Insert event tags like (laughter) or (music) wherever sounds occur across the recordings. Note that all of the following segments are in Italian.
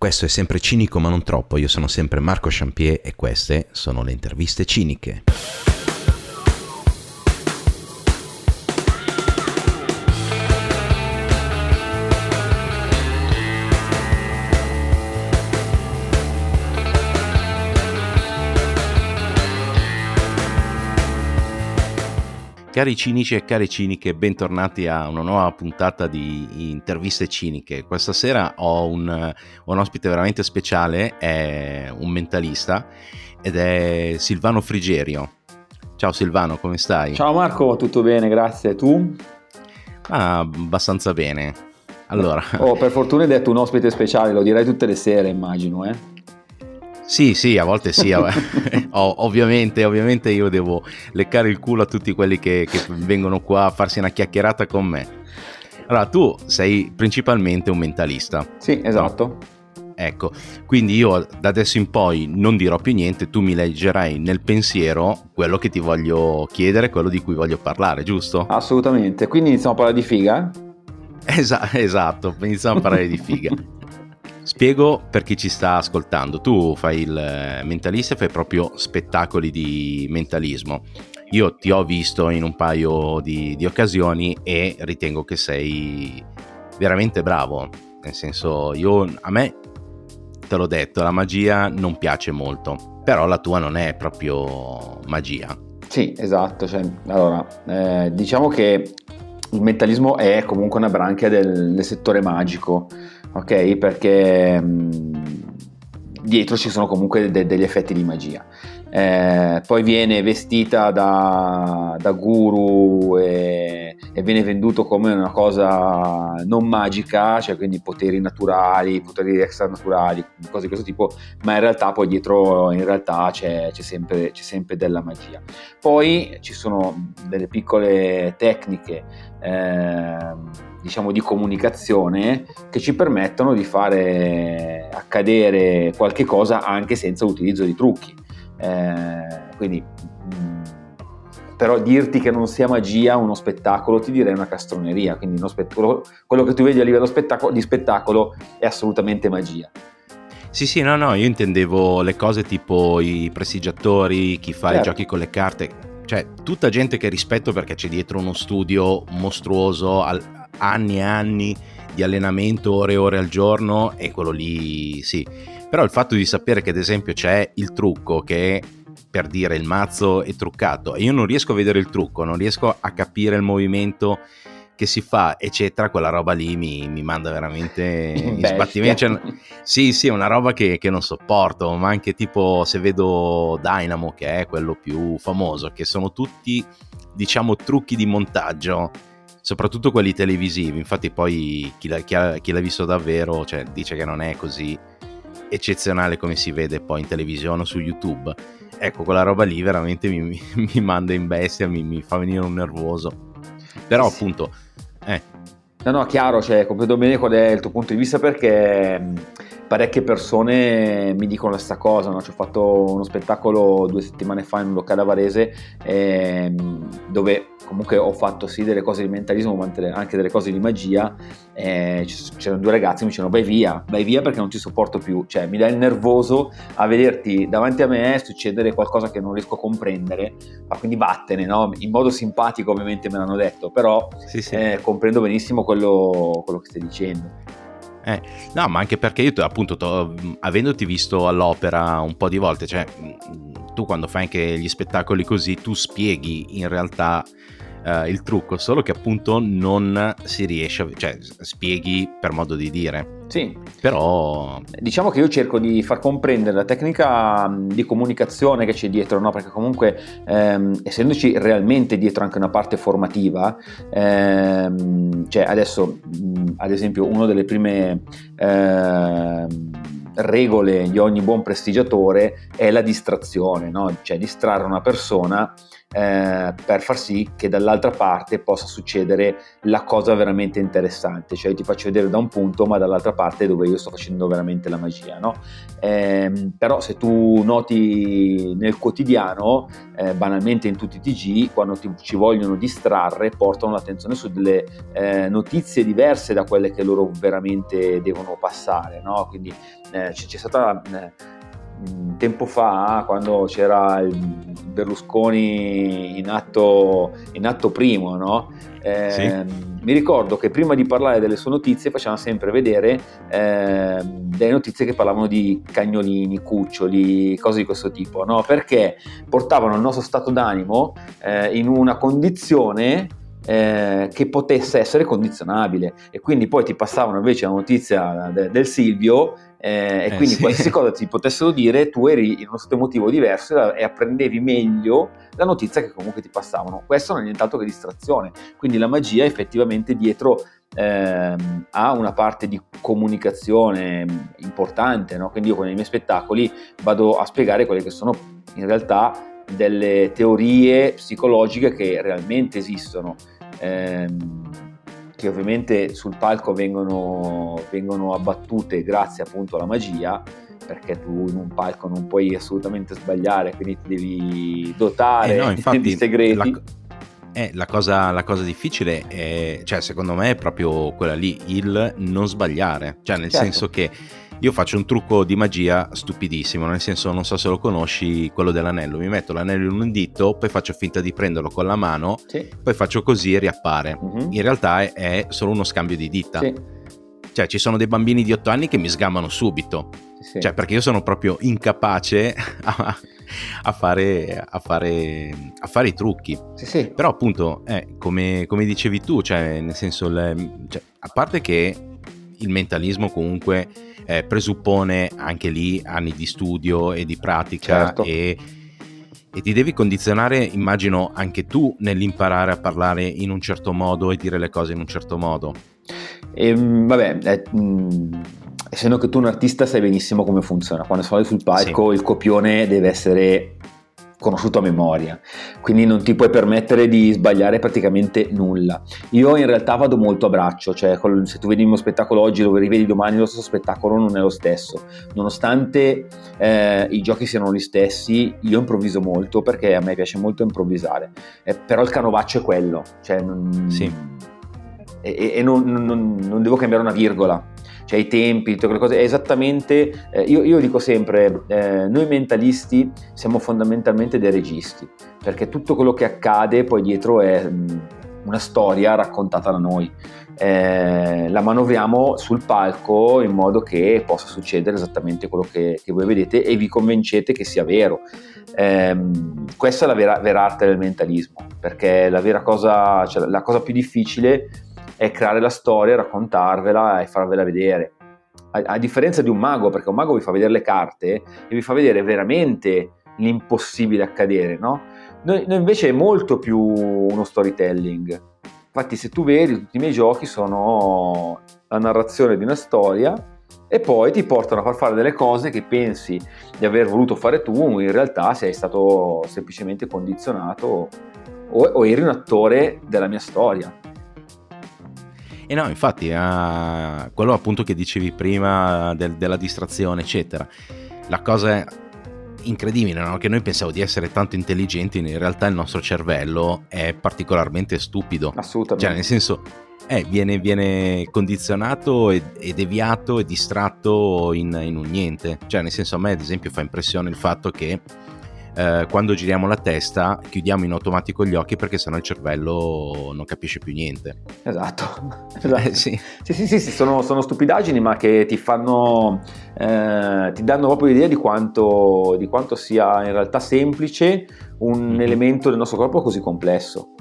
Questo è sempre cinico ma non troppo, io sono sempre Marco Champier e queste sono le interviste ciniche. Cari cinici e cari ciniche, bentornati a una nuova puntata di interviste ciniche. Questa sera ho un, un ospite veramente speciale, è un mentalista ed è Silvano Frigerio. Ciao Silvano, come stai? Ciao Marco, tutto bene, grazie. Tu? Ah, abbastanza bene. Allora... Oh, per fortuna hai detto un ospite speciale, lo direi tutte le sere, immagino, eh? Sì, sì, a volte sì, (laughs) ovviamente, ovviamente io devo leccare il culo a tutti quelli che, che vengono qua a farsi una chiacchierata con me. Allora, tu sei principalmente un mentalista. Sì, esatto. No? Ecco, quindi io da adesso in poi non dirò più niente, tu mi leggerai nel pensiero quello che ti voglio chiedere, quello di cui voglio parlare, giusto? Assolutamente, quindi iniziamo a parlare di figa? Esa- esatto, iniziamo a parlare di figa. (laughs) Spiego per chi ci sta ascoltando, tu fai il eh, mentalista e fai proprio spettacoli di mentalismo. Io ti ho visto in un paio di, di occasioni e ritengo che sei veramente bravo. Nel senso, io a me te l'ho detto, la magia non piace molto, però la tua non è proprio magia. Sì, esatto. Cioè, allora, eh, diciamo che il mentalismo è comunque una branchia del, del settore magico ok? Perché mh, dietro ci sono comunque de- degli effetti di magia. Eh, poi viene vestita da, da guru e, e, viene venduto come una cosa non magica, cioè quindi poteri naturali, poteri extranaturali, cose di questo tipo, ma in realtà poi dietro realtà c'è, c'è, sempre, c'è sempre della magia. Poi ci sono delle piccole tecniche. Eh, diciamo di comunicazione che ci permettono di fare accadere qualche cosa anche senza l'utilizzo di trucchi. Eh, quindi mh, mm, però dirti che non sia magia uno spettacolo ti direi una castroneria, quindi spettacolo, quello che tu vedi a livello spettacolo, di spettacolo è assolutamente magia. Sì, sì, no, no, io intendevo le cose tipo i prestigiatori, chi fa certo. i giochi con le carte, cioè tutta gente che rispetto perché c'è dietro uno studio mostruoso, al, anni e anni di allenamento, ore e ore al giorno, e quello lì sì. Però il fatto di sapere che ad esempio c'è il trucco che per dire il mazzo è truccato e io non riesco a vedere il trucco, non riesco a capire il movimento che si fa, eccetera, quella roba lì mi, mi manda veramente (laughs) in sbattimento. Cioè, sì, sì, è una roba che, che, non sopporto, ma anche tipo se vedo Dynamo, che è quello più famoso, che sono tutti, diciamo, trucchi di montaggio soprattutto quelli televisivi. Infatti, poi chi, l'ha, chi, ha, chi l'ha visto davvero cioè, dice che non è così eccezionale come si vede poi in televisione o su YouTube. Ecco, quella roba lì veramente mi, mi, (laughs) mi manda in bestia, mi, mi, fa venire un nervoso. Però, sì. appunto, eh. No, no, chiaro, cioè, comprendo bene qual è il tuo punto di vista perché parecchie persone mi dicono la stessa cosa. No? Ci ho fatto uno spettacolo due settimane fa in un locale a Varese ehm, dove comunque ho fatto sì delle cose di mentalismo ma anche delle cose di magia eh, c'erano due ragazzi che mi dicevano vai via vai via perché non ti sopporto più cioè mi dai il nervoso a vederti davanti a me succedere qualcosa che non riesco a comprendere ma quindi vattene no? in modo simpatico ovviamente me l'hanno detto però sì, sì. Eh, comprendo benissimo quello, quello che stai dicendo eh, no, ma anche perché io appunto to, avendoti visto all'opera un po' di volte, cioè tu quando fai anche gli spettacoli così, tu spieghi in realtà uh, il trucco, solo che appunto non si riesce, a, cioè spieghi per modo di dire. Sì. Però... Diciamo che io cerco di far comprendere la tecnica di comunicazione che c'è dietro, no? perché comunque ehm, essendoci realmente dietro anche una parte formativa, ehm, cioè adesso ad esempio una delle prime... Ehm, regole di ogni buon prestigiatore è la distrazione, no? cioè distrarre una persona eh, per far sì che dall'altra parte possa succedere la cosa veramente interessante, cioè io ti faccio vedere da un punto ma dall'altra parte dove io sto facendo veramente la magia, no? eh, però se tu noti nel quotidiano, eh, banalmente in tutti i TG, quando ti, ci vogliono distrarre portano l'attenzione su delle eh, notizie diverse da quelle che loro veramente devono passare, no? quindi eh, c'è, c'è stata eh, tempo fa, quando c'era il Berlusconi in atto, in atto primo, no? eh, sì. mi ricordo che prima di parlare delle sue notizie facevano sempre vedere eh, delle notizie che parlavano di cagnolini, cuccioli, cose di questo tipo, no? perché portavano il nostro stato d'animo eh, in una condizione eh, che potesse essere condizionabile e quindi poi ti passavano invece la notizia de- del Silvio eh, e eh, quindi sì. qualsiasi cosa ti potessero dire tu eri in uno stato emotivo diverso e apprendevi meglio la notizia che comunque ti passavano questo non è nient'altro che distrazione quindi la magia effettivamente dietro ehm, ha una parte di comunicazione importante no? quindi io con i miei spettacoli vado a spiegare quelle che sono in realtà delle teorie psicologiche che realmente esistono ehm, che ovviamente sul palco vengono, vengono abbattute grazie appunto alla magia perché tu in un palco non puoi assolutamente sbagliare, quindi ti devi dotare eh no, (laughs) infatti, di segreti. La, eh, la, cosa, la, cosa, difficile è, cioè, secondo me, è proprio quella lì, il non sbagliare. Cioè, nel certo. senso che io faccio un trucco di magia stupidissimo, nel senso non so se lo conosci, quello dell'anello, mi metto l'anello in un dito, poi faccio finta di prenderlo con la mano, sì. poi faccio così e riappare. Uh-huh. In realtà è, è, solo uno scambio di dita. Sì. Cioè ci sono dei bambini di 8 anni che mi sgamano subito, sì. cioè perché io sono proprio incapace a, a, fare, a, fare, a fare, i trucchi. Però appunto, eh, come, come, dicevi tu, cioè nel senso, le, cioè, a parte che il mentalismo comunque eh, presuppone anche lì anni di studio e di pratica certo. e, e, ti devi condizionare, immagino, anche tu nell'imparare a parlare in un certo modo e dire le cose in un certo modo. E, ehm, vabbè, eh, mh, essendo che tu un artista sai benissimo come funziona, quando sali sul palco sì. il copione deve essere conosciuto a memoria, quindi non ti puoi permettere di sbagliare praticamente nulla. Io in realtà vado molto a braccio, cioè se tu vedi il mio spettacolo oggi lo rivedi domani lo stesso spettacolo non è lo stesso, nonostante eh, i giochi siano gli stessi, io improvviso molto perché a me piace molto improvvisare, eh, però il canovaccio è quello, cioè non, sì. e, e non, non, non devo cambiare una virgola cioè i tempi, tutte quelle cose, è esattamente, eh, io, io, dico sempre, eh, noi mentalisti siamo fondamentalmente dei registi, perché tutto quello che accade poi dietro è mh, una storia raccontata da noi. Eh, la manovriamo sul palco in modo che possa succedere esattamente quello che, che voi vedete e vi convincete che sia vero. Eh, questa è la vera, vera, arte del mentalismo, perché la vera cosa, cioè la cosa più difficile è creare la storia, raccontarvela e farvela vedere. A, a, differenza di un mago, perché un mago vi fa vedere le carte e vi fa vedere veramente l'impossibile accadere, no? Noi, noi invece è molto più uno storytelling. Infatti, se tu vedi, tutti i miei giochi sono la narrazione di una storia e poi ti portano a far fare delle cose che pensi di aver voluto fare tu, in realtà sei stato semplicemente condizionato o, o eri un attore della mia storia. E no, infatti, uh, quello appunto che dicevi prima del, della distrazione, eccetera. La cosa incredibile, no? che noi pensiamo di essere tanto intelligenti, in realtà il nostro cervello è particolarmente stupido. Assolutamente. Cioè, nel senso, eh, viene, viene, condizionato e, e, deviato e distratto in, in, un niente. Cioè, nel senso, a me, ad esempio, fa impressione il fatto che eh, quando giriamo la testa chiudiamo in automatico gli occhi perché sennò il cervello non capisce più niente. Esatto, (laughs) esatto. Eh, sì. Sì, sì, sì, sì sono, sono, stupidaggini ma che ti fanno, eh, ti danno proprio l'idea di quanto, di quanto sia in realtà semplice un mm-hmm. elemento del nostro corpo così complesso.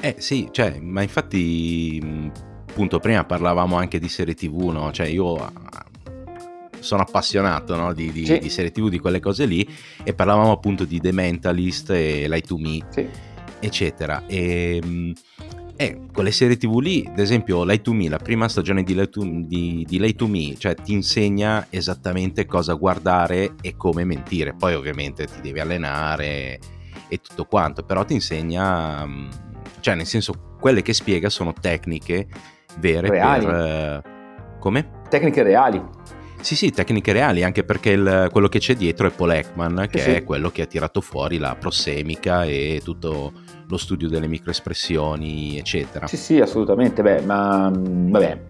Eh sì, cioè, ma infatti appunto prima parlavamo anche di serie tv, no? Cioè io sono appassionato no? di, di, sì. di, serie tv, di quelle cose lì, e parlavamo appunto di The Mentalist e Light to Me, sì. eccetera. E, E quelle serie tv lì, ad esempio Lay to Me, la prima stagione di Lay to, di, di Lay to Me, cioè ti insegna esattamente cosa guardare e come mentire. Poi ovviamente ti devi allenare e tutto quanto, però ti insegna, mm, cioè nel senso, quelle che spiega sono tecniche vere reali. per... Eh, come? Tecniche reali. Sì, sì, tecniche reali, anche perché il, quello che c'è dietro è Paul Ekman, che sì, è quello che ha tirato fuori la prossemica e tutto lo studio delle microespressioni, eccetera. Sì, sì, assolutamente. Beh, ma mm, vabbè,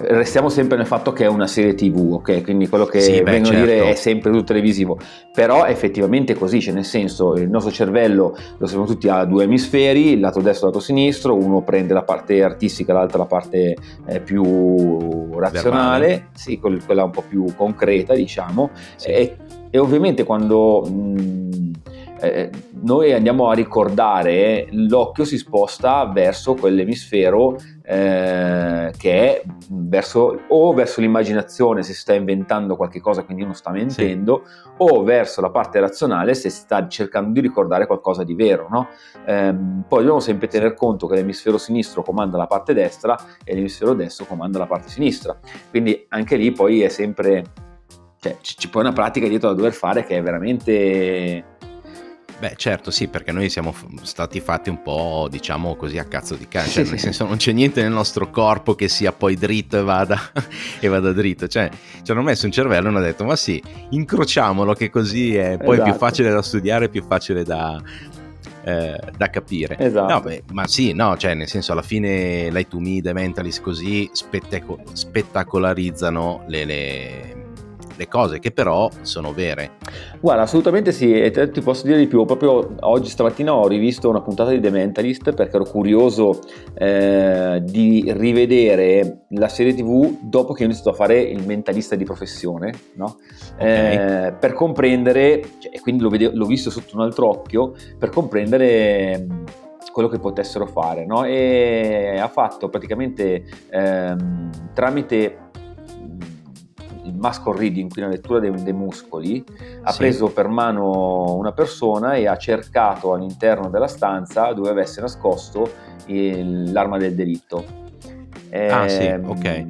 restiamo sempre nel fatto che è una serie TV, ok? Quindi quello che sì, beh, vengono certo. a dire è sempre tutto televisivo. Però effettivamente è così, cioè nel senso, il nostro cervello, lo sappiamo tutti, ha due emisferi, il lato destro e il lato sinistro, uno prende la parte artistica, l'altro la parte eh, più razionale, Verbale. sì, quella un po' più concreta, diciamo. Sì. E, e, ovviamente quando... Mh, mm, eh, noi andiamo a ricordare, l'occhio si sposta verso quell'emisfero eh, che è verso, o verso l'immaginazione se si sta inventando qualche cosa, quindi uno sta mentendo, sì. o verso la parte razionale se si sta cercando di ricordare qualcosa di vero. No? Eh, poi dobbiamo sempre tener conto che l'emisfero sinistro comanda la parte destra e l'emisfero destro comanda la parte sinistra. Quindi anche lì poi è sempre... Cioè, c'è poi una pratica dietro da dover fare che è veramente Beh, certo, sì, perché noi siamo stati fatti un po', diciamo così, a cazzo di cane, cioè, nel senso non c'è niente nel nostro corpo che sia poi dritto e vada, (laughs) e vada dritto, cioè ci hanno messo un cervello e hanno detto, ma sì, incrociamolo che così è poi esatto. più facile da studiare, più facile da, eh, da capire. Esatto. No, beh, ma sì, no, cioè nel senso alla fine Light to Me, The Mentalist così spettaco- spettacolarizzano le, le le cose che però sono vere. Guarda, assolutamente sì, e te, ti posso dire di più, proprio oggi stamattina ho rivisto una puntata di The Mentalist perché ero curioso eh, di rivedere la serie tv dopo che ho iniziato a fare il mentalista di professione, no? okay. eh, per comprendere, cioè, e quindi l'ho, vede- l'ho, visto sotto un altro occhio, per comprendere quello che potessero fare, no? E ha fatto praticamente ehm, tramite il muscle reading, quindi la lettura dei, dei muscoli, ha sì. preso per mano una persona e ha cercato all'interno della stanza dove avesse nascosto il, l'arma del delitto. Ah e, sì, ehm, ok.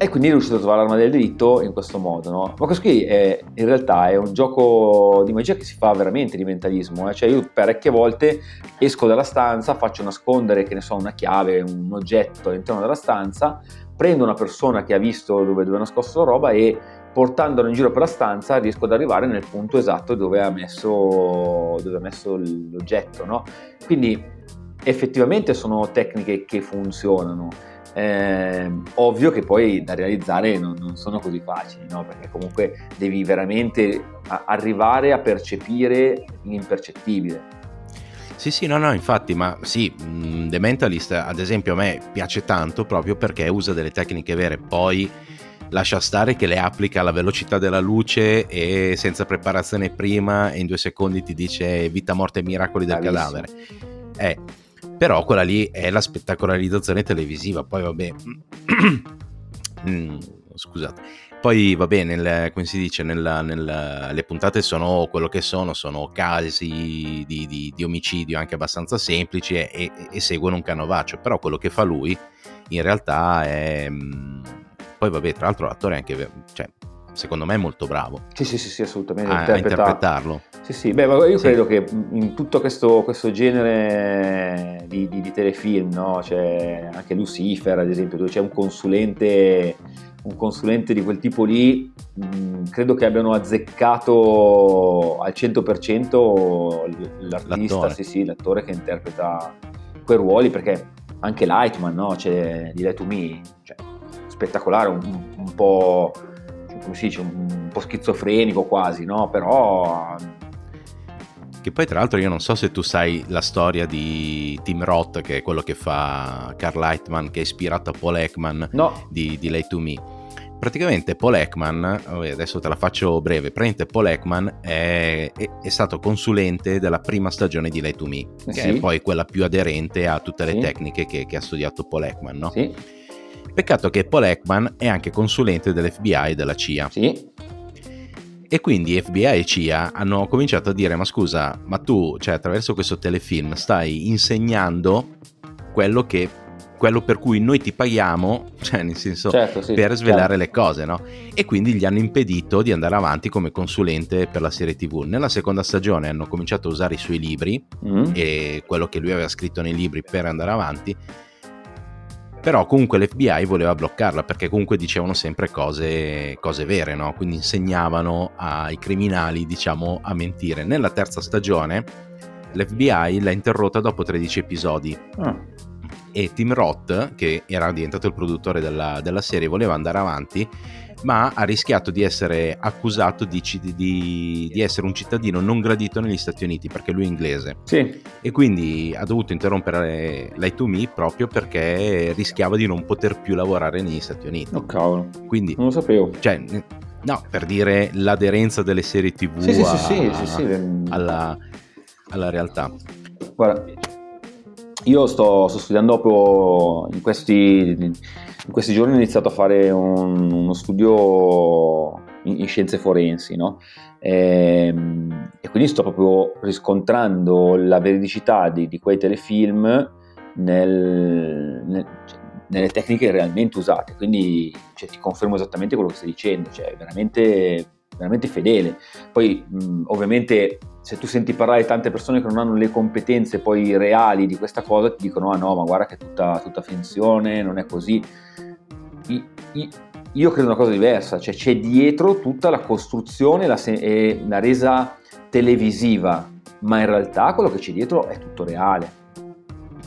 E quindi è riuscito a trovare l'arma del delitto in questo modo, no? Ma questo qui è, in realtà è un gioco di magia che si fa veramente di mentalismo, eh? cioè io parecchie volte esco dalla stanza, faccio nascondere, che ne so, una chiave, un oggetto all'interno della stanza, prendo una persona che ha visto dove, dove è nascosto la roba e portandola in giro per la stanza riesco ad arrivare nel punto esatto dove ha messo, dove ha messo l'oggetto. No? Quindi effettivamente sono tecniche che funzionano. Eh, ovvio che poi da realizzare non, non sono così facili, no? perché comunque devi veramente arrivare a percepire l'impercettibile. Sì, sì, no, no, infatti, ma sì, mm, The Mentalist ad esempio a me piace tanto proprio perché usa delle tecniche vere, poi lascia stare che le applica alla velocità della luce e senza preparazione prima e in due secondi ti dice vita, morte e miracoli del Bravissimo. cadavere. Eh, però quella lì è la spettacolarizzazione televisiva, poi vabbè... (clears throat) mm, scusate poi va bene, nel, come si dice, nella, nella, le puntate sono quello che sono, sono casi di, di, di omicidio anche abbastanza semplici e, e, e, seguono un canovaccio, però quello che fa lui in realtà è... Mm, poi vabbè, tra l'altro l'attore è anche... Cioè, secondo me è molto bravo. Sì, sì, sì, sì assolutamente. A, interpreta... a interpretarlo. Sì, sì, beh, io sì. credo che in tutto questo, questo genere di, di, di telefilm, no? c'è anche Lucifer, ad esempio, dove c'è un consulente un consulente di quel tipo lì, mh, mm, credo che abbiano azzeccato al 100% l'artista, l'attore. Sì, sì, l'attore che interpreta quei ruoli, perché anche Lightman, no? C'è di Let to Me, cioè, spettacolare, un, un po' come si dice, un po' schizofrenico quasi, no? Però che poi tra l'altro io non so se tu sai la storia di Tim Roth, che è quello che fa Carl Lightman, che è ispirato a Paul Ekman no. di, di Lay to Me. Praticamente Paul Ekman, adesso te la faccio breve, praticamente Paul Ekman è, è, è stato consulente della prima stagione di Lay to Me, che sì. è poi quella più aderente a tutte le sì. tecniche che, che, ha studiato Paul Ekman, no? Sì. Peccato che Paul Ekman è anche consulente dell'FBI e della CIA. Sì. E quindi FBI e CIA hanno cominciato a dire: Ma scusa, ma tu, cioè, attraverso questo telefilm, stai insegnando quello che quello per cui noi ti paghiamo, cioè nel senso certo, sì, per svelare chiaro. le cose, no? E quindi gli hanno impedito di andare avanti come consulente per la serie TV. Nella seconda stagione hanno cominciato a usare i suoi libri mm. e quello che lui aveva scritto nei libri per andare avanti. Però comunque l'FBI voleva bloccarla perché comunque dicevano sempre cose, cose vere, no? Quindi insegnavano ai criminali, diciamo, a mentire. Nella terza stagione l'FBI l'ha interrotta dopo 13 episodi. Ah e Tim Roth, che era diventato il produttore della, della serie, voleva andare avanti, ma ha rischiato di essere accusato di, di, di, essere un cittadino non gradito negli Stati Uniti perché lui è inglese. Sì. E quindi ha dovuto interrompere Light to Me proprio perché rischiava di non poter più lavorare negli Stati Uniti. Oh cavolo. Quindi, non lo sapevo. Cioè, no, per dire l'aderenza delle serie TV sì, a, sì, alla, alla realtà. Guarda, io sto, sto studiando proprio in questi, in questi, giorni ho iniziato a fare un, uno studio in, in scienze forensi, no? e, ehm, e, quindi sto proprio riscontrando la veridicità di, di quei telefilm nel, nel, cioè, nelle tecniche realmente usate, quindi cioè, ti confermo esattamente quello che stai dicendo, cioè veramente, veramente fedele. Poi mh, ovviamente se tu senti parlare di tante persone che non hanno le competenze poi reali di questa cosa, ti dicono: ah no, ma guarda che è tutta, tutta finzione, non è così. I, i, io credo una cosa diversa, cioè c'è dietro tutta la costruzione la se- e la resa televisiva, ma in realtà quello che c'è dietro è tutto reale.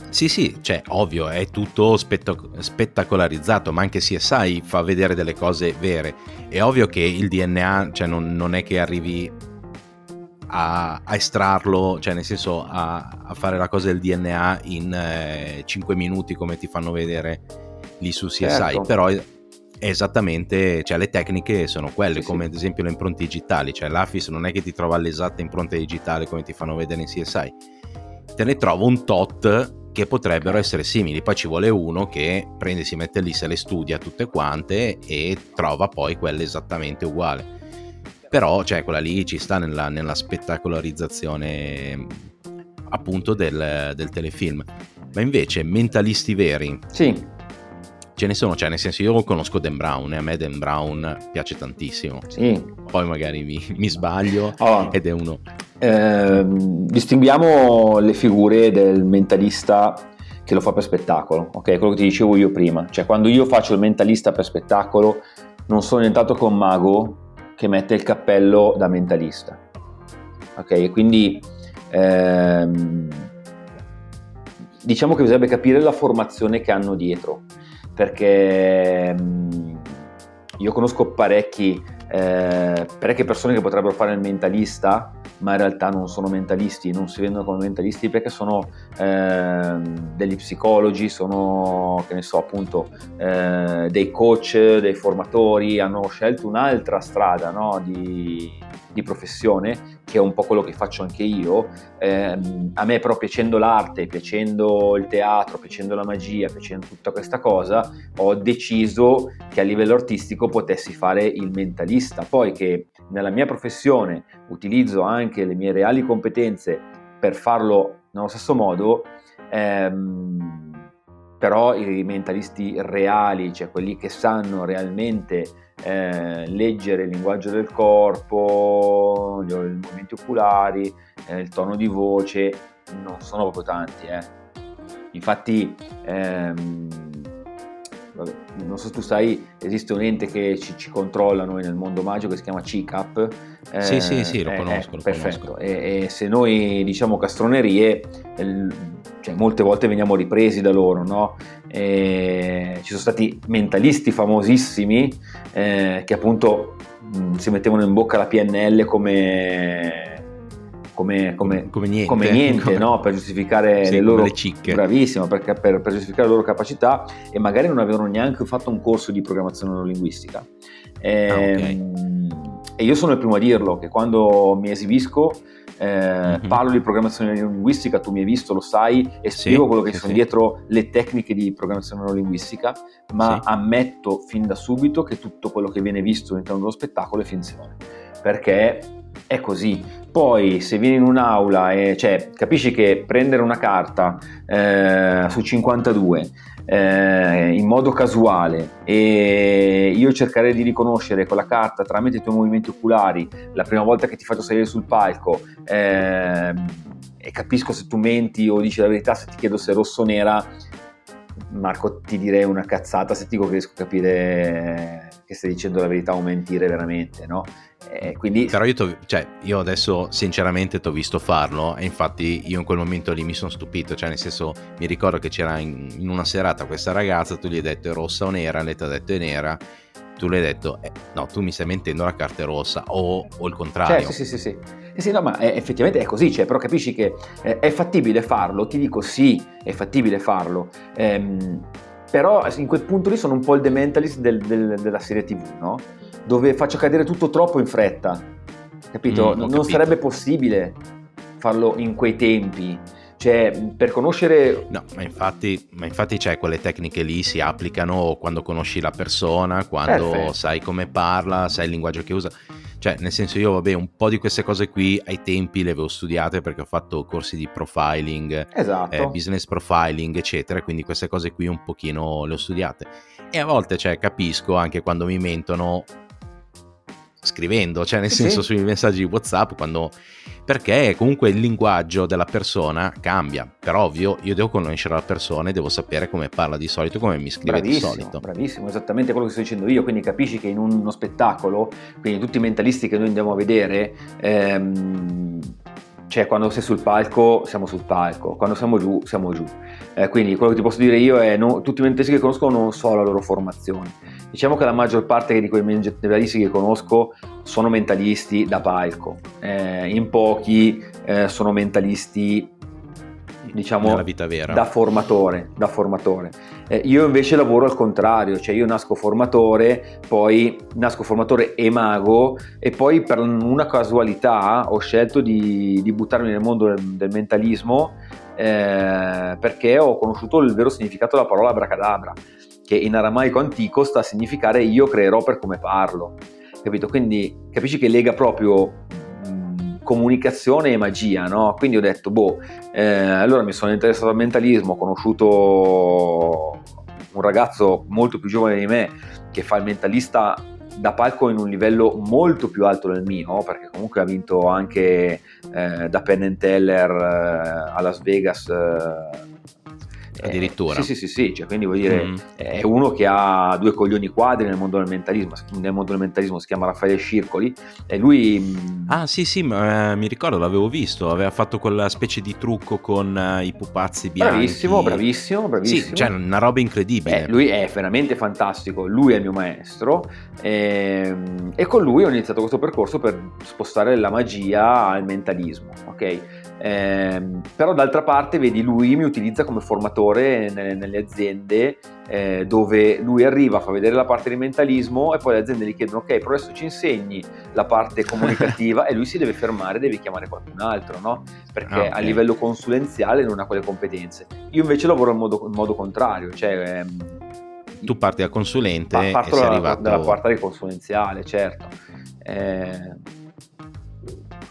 Sì, sì, cioè, ovvio, è tutto spettac- spettacolarizzato, ma anche CSI fa vedere delle cose vere. È ovvio che il DNA, cioè, non, non è che arrivi a, a, estrarlo, cioè nel senso a, a, fare la cosa del DNA in eh, 5 minuti come ti fanno vedere lì su CSI, certo. però è esattamente, cioè le tecniche sono quelle, sì, come sì. ad esempio le impronte digitali, cioè l'AFIS non è che ti trova l'esatta impronta digitale come ti fanno vedere in CSI, te ne trovo un tot che potrebbero essere simili. Poi ci vuole uno che prende, si mette lì, se le studia tutte quante e trova poi quelle esattamente uguali però cioè, quella lì ci sta nella, nella spettacolarizzazione appunto del, del, telefilm. Ma invece mentalisti veri. Sì. Ce ne sono, cioè nel senso io conosco Dan Brown e a me Dan Brown piace tantissimo. Sì. Poi magari mi, mi sbaglio oh. ed è uno... Eh, distinguiamo le figure del mentalista che lo fa per spettacolo, ok? Quello che ti dicevo io prima. Cioè quando io faccio il mentalista per spettacolo non sono nient'altro che un mago che mette il cappello da mentalista. Ok, quindi ehm, diciamo che bisognerebbe capire la formazione che hanno dietro, perché ehm, io conosco parecchi, eh, parecchie persone che potrebbero fare il mentalista, ma in realtà non sono mentalisti, non si vendono come mentalisti perché sono eh, degli psicologi, sono, che ne so, appunto, eh, dei coach, dei formatori, hanno scelto un'altra strada no, di, di, professione, che è un po' quello che faccio anche io. Eh, a me però piacendo l'arte, piacendo il teatro, piacendo la magia, piacendo tutta questa cosa, ho deciso che a livello artistico potessi fare il mentalista. Poi che nella mia professione utilizzo anche le mie reali competenze per farlo nello stesso modo, ehm, però i mentalisti reali, cioè quelli che sanno realmente eh, leggere il linguaggio del corpo, i movimenti oculari, eh, il tono di voce, non sono proprio tanti. Eh. Infatti, ehm, non so se tu sai, esiste un ente che ci, ci, controlla noi nel mondo magico che si chiama CICAP. Eh, sì, sì, sì, lo eh, conosco. Lo perfetto. Conosco. E, e, se noi diciamo castronerie, cioè, molte volte veniamo ripresi da loro, no? E ci sono stati mentalisti famosissimi eh, che appunto mh, si mettevano in bocca la PNL come come, come, come niente, come niente. (laughs) No? per giustificare sì, le loro le bravissimo per, per, per, giustificare le loro capacità e magari non avevano neanche fatto un corso di programmazione neurolinguistica e, ah, okay. Ehm, e io sono il primo a dirlo che quando mi esibisco eh, mm-hmm. parlo di programmazione neurolinguistica, tu mi hai visto, lo sai, e spiego sì, quello che sì, sono dietro le tecniche di programmazione neurolinguistica, ma ammetto fin da subito che tutto quello che viene visto all'interno dello spettacolo è finzione, perché è così, Poi se vieni in un'aula e cioè, capisci che prendere una carta eh, su 52 eh, in modo casuale e io cercare di riconoscere quella carta tramite i tuoi movimenti oculari la prima volta che ti faccio salire sul palco eh, e capisco se tu menti o dici la verità se ti chiedo se è rosso o nera Marco ti direi una cazzata se ti riesco a capire che stai dicendo la verità o mentire veramente no? Eh, quindi... Però io, cioè, io, adesso sinceramente ti ho visto farlo e infatti io in quel momento lì mi sono stupito, cioè nel senso mi ricordo che c'era in, in una serata questa ragazza, tu gli hai detto è rossa o nera, lei ti ha detto è nera, tu le hai detto eh, no, tu mi stai mentendo, la carta è rossa o, o il contrario. Cioè, sì, sì, sì, sì. Eh sì, no, ma è, effettivamente è così, cioè, però capisci che è, è fattibile farlo, ti dico sì, è fattibile farlo. Ehm, però in quel punto lì sono un po' il The Mentalist del, del, della serie TV, no? dove faccio cadere tutto troppo in fretta, capito? Mm, non capito. sarebbe possibile farlo in quei tempi. Cioè, per conoscere... No, ma infatti, ma infatti cioè, quelle tecniche lì si applicano quando conosci la persona, quando Perfetto. sai come parla, sai il linguaggio che usa. Cioè, nel senso io, vabbè, un po' di queste cose qui ai tempi le avevo studiate perché ho fatto corsi di profiling, esatto. eh, business profiling, eccetera, quindi queste cose qui un pochino le ho studiate. E a volte, cioè, capisco anche quando mi mentono scrivendo, cioè nel senso sì. sui messaggi di WhatsApp, quando... perché comunque il linguaggio della persona cambia. Per ovvio, io devo conoscere la persona e devo sapere come parla di solito, come mi scrive bravissimo, di solito. Bravissimo, esattamente quello che sto dicendo io. Quindi capisci che in uno spettacolo, quindi tutti i mentalisti che noi andiamo a vedere, ehm, cioè quando sei sul palco siamo sul palco, quando siamo giù siamo giù. Eh, quindi quello che ti posso dire io è no, tutti i mentalisti che conosco non so la loro formazione. Diciamo che la maggior parte di quei mentalisti che conosco sono mentalisti da palco, eh, in pochi eh, sono mentalisti diciamo da formatore, da formatore. Eh, io invece lavoro al contrario, cioè io nasco formatore, poi nasco formatore e mago e poi per una casualità ho scelto di, di buttarmi nel mondo del, del mentalismo eh, perché ho conosciuto il vero significato della parola abracadabra, che in aramaico antico sta a significare io creerò per come parlo. Capito? Quindi capisci che lega proprio comunicazione e magia, no? Quindi ho detto, boh, eh, allora mi sono interessato al mentalismo, ho conosciuto un ragazzo molto più giovane di me che fa il mentalista da palco in un livello molto più alto del mio, perché comunque ha vinto anche eh, da Penn Teller eh, a Las Vegas eh, addirittura. Eh, sì, sì, sì, sì, cioè, quindi vuol dire mm. è uno che ha due coglioni quadri nel mondo del mentalismo, nel mondo del mentalismo si chiama Raffaele Circoli e lui... Mm, ah sì, sì, ma, eh, mi ricordo, l'avevo visto, aveva fatto quella specie di trucco con uh, i pupazzi bianchi. Bravissimo, bravissimo, bravissimo. Sì, cioè una roba incredibile. Eh, lui è veramente fantastico, lui è il mio maestro ehm, e con lui ho iniziato questo percorso per spostare la magia al mentalismo, ok? Eh, però d'altra parte, vedi, lui mi utilizza come formatore nelle, nelle aziende eh, dove lui arriva, fa vedere la parte di mentalismo e poi le aziende gli chiedono ok, però adesso ci insegni la parte (laughs) comunicativa e lui si deve fermare, deve chiamare qualcun altro, no? Perché okay. a livello consulenziale non ha quelle competenze. Io invece lavoro in modo, in modo contrario, cioè... Ehm, tu parti da consulente parto e sei arrivato... dalla parte di consulenziale, certo. Eh,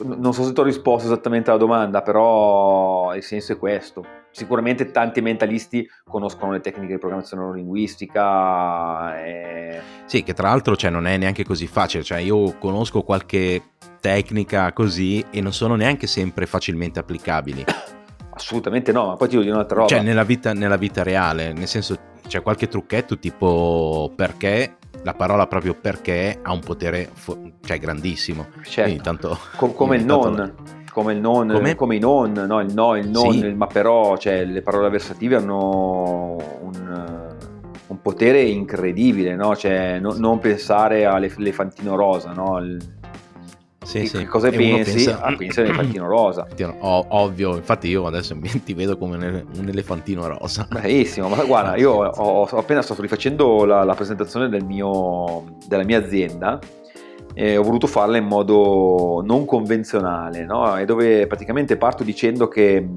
non so se ti ho risposto esattamente alla domanda, però il senso è questo. Sicuramente tanti mentalisti conoscono le tecniche di programmazione neurolinguistica. E... Sì, che tra l'altro cioè, non è neanche così facile. Cioè, io conosco qualche tecnica così e non sono neanche sempre facilmente applicabili. (coughs) Assolutamente no, ma poi ti dico di un'altra roba. Cioè, nella vita, nella vita reale, nel senso, c'è qualche trucchetto tipo perché la parola proprio perché ha un potere fo- cioè grandissimo. Certo. Tanto, Co- come il non. Tanto... Come il non, come? come i non, no, il no, il non, sì. il ma però, cioè le parole avversative hanno un, un potere incredibile, no? Cioè, no, non pensare all'elefantino rosa, no? Il, sì, sì. cosa e pensi? Pensa... Ah, pensi all'elefantino (coughs) rosa. Oh, ovvio, infatti io adesso ti vedo come un elefantino rosa. Bravissimo, ma guarda, io ho, ho appena stato rifacendo la, la presentazione del mio, della mia azienda e ho voluto farla in modo non convenzionale, no? E dove praticamente parto dicendo che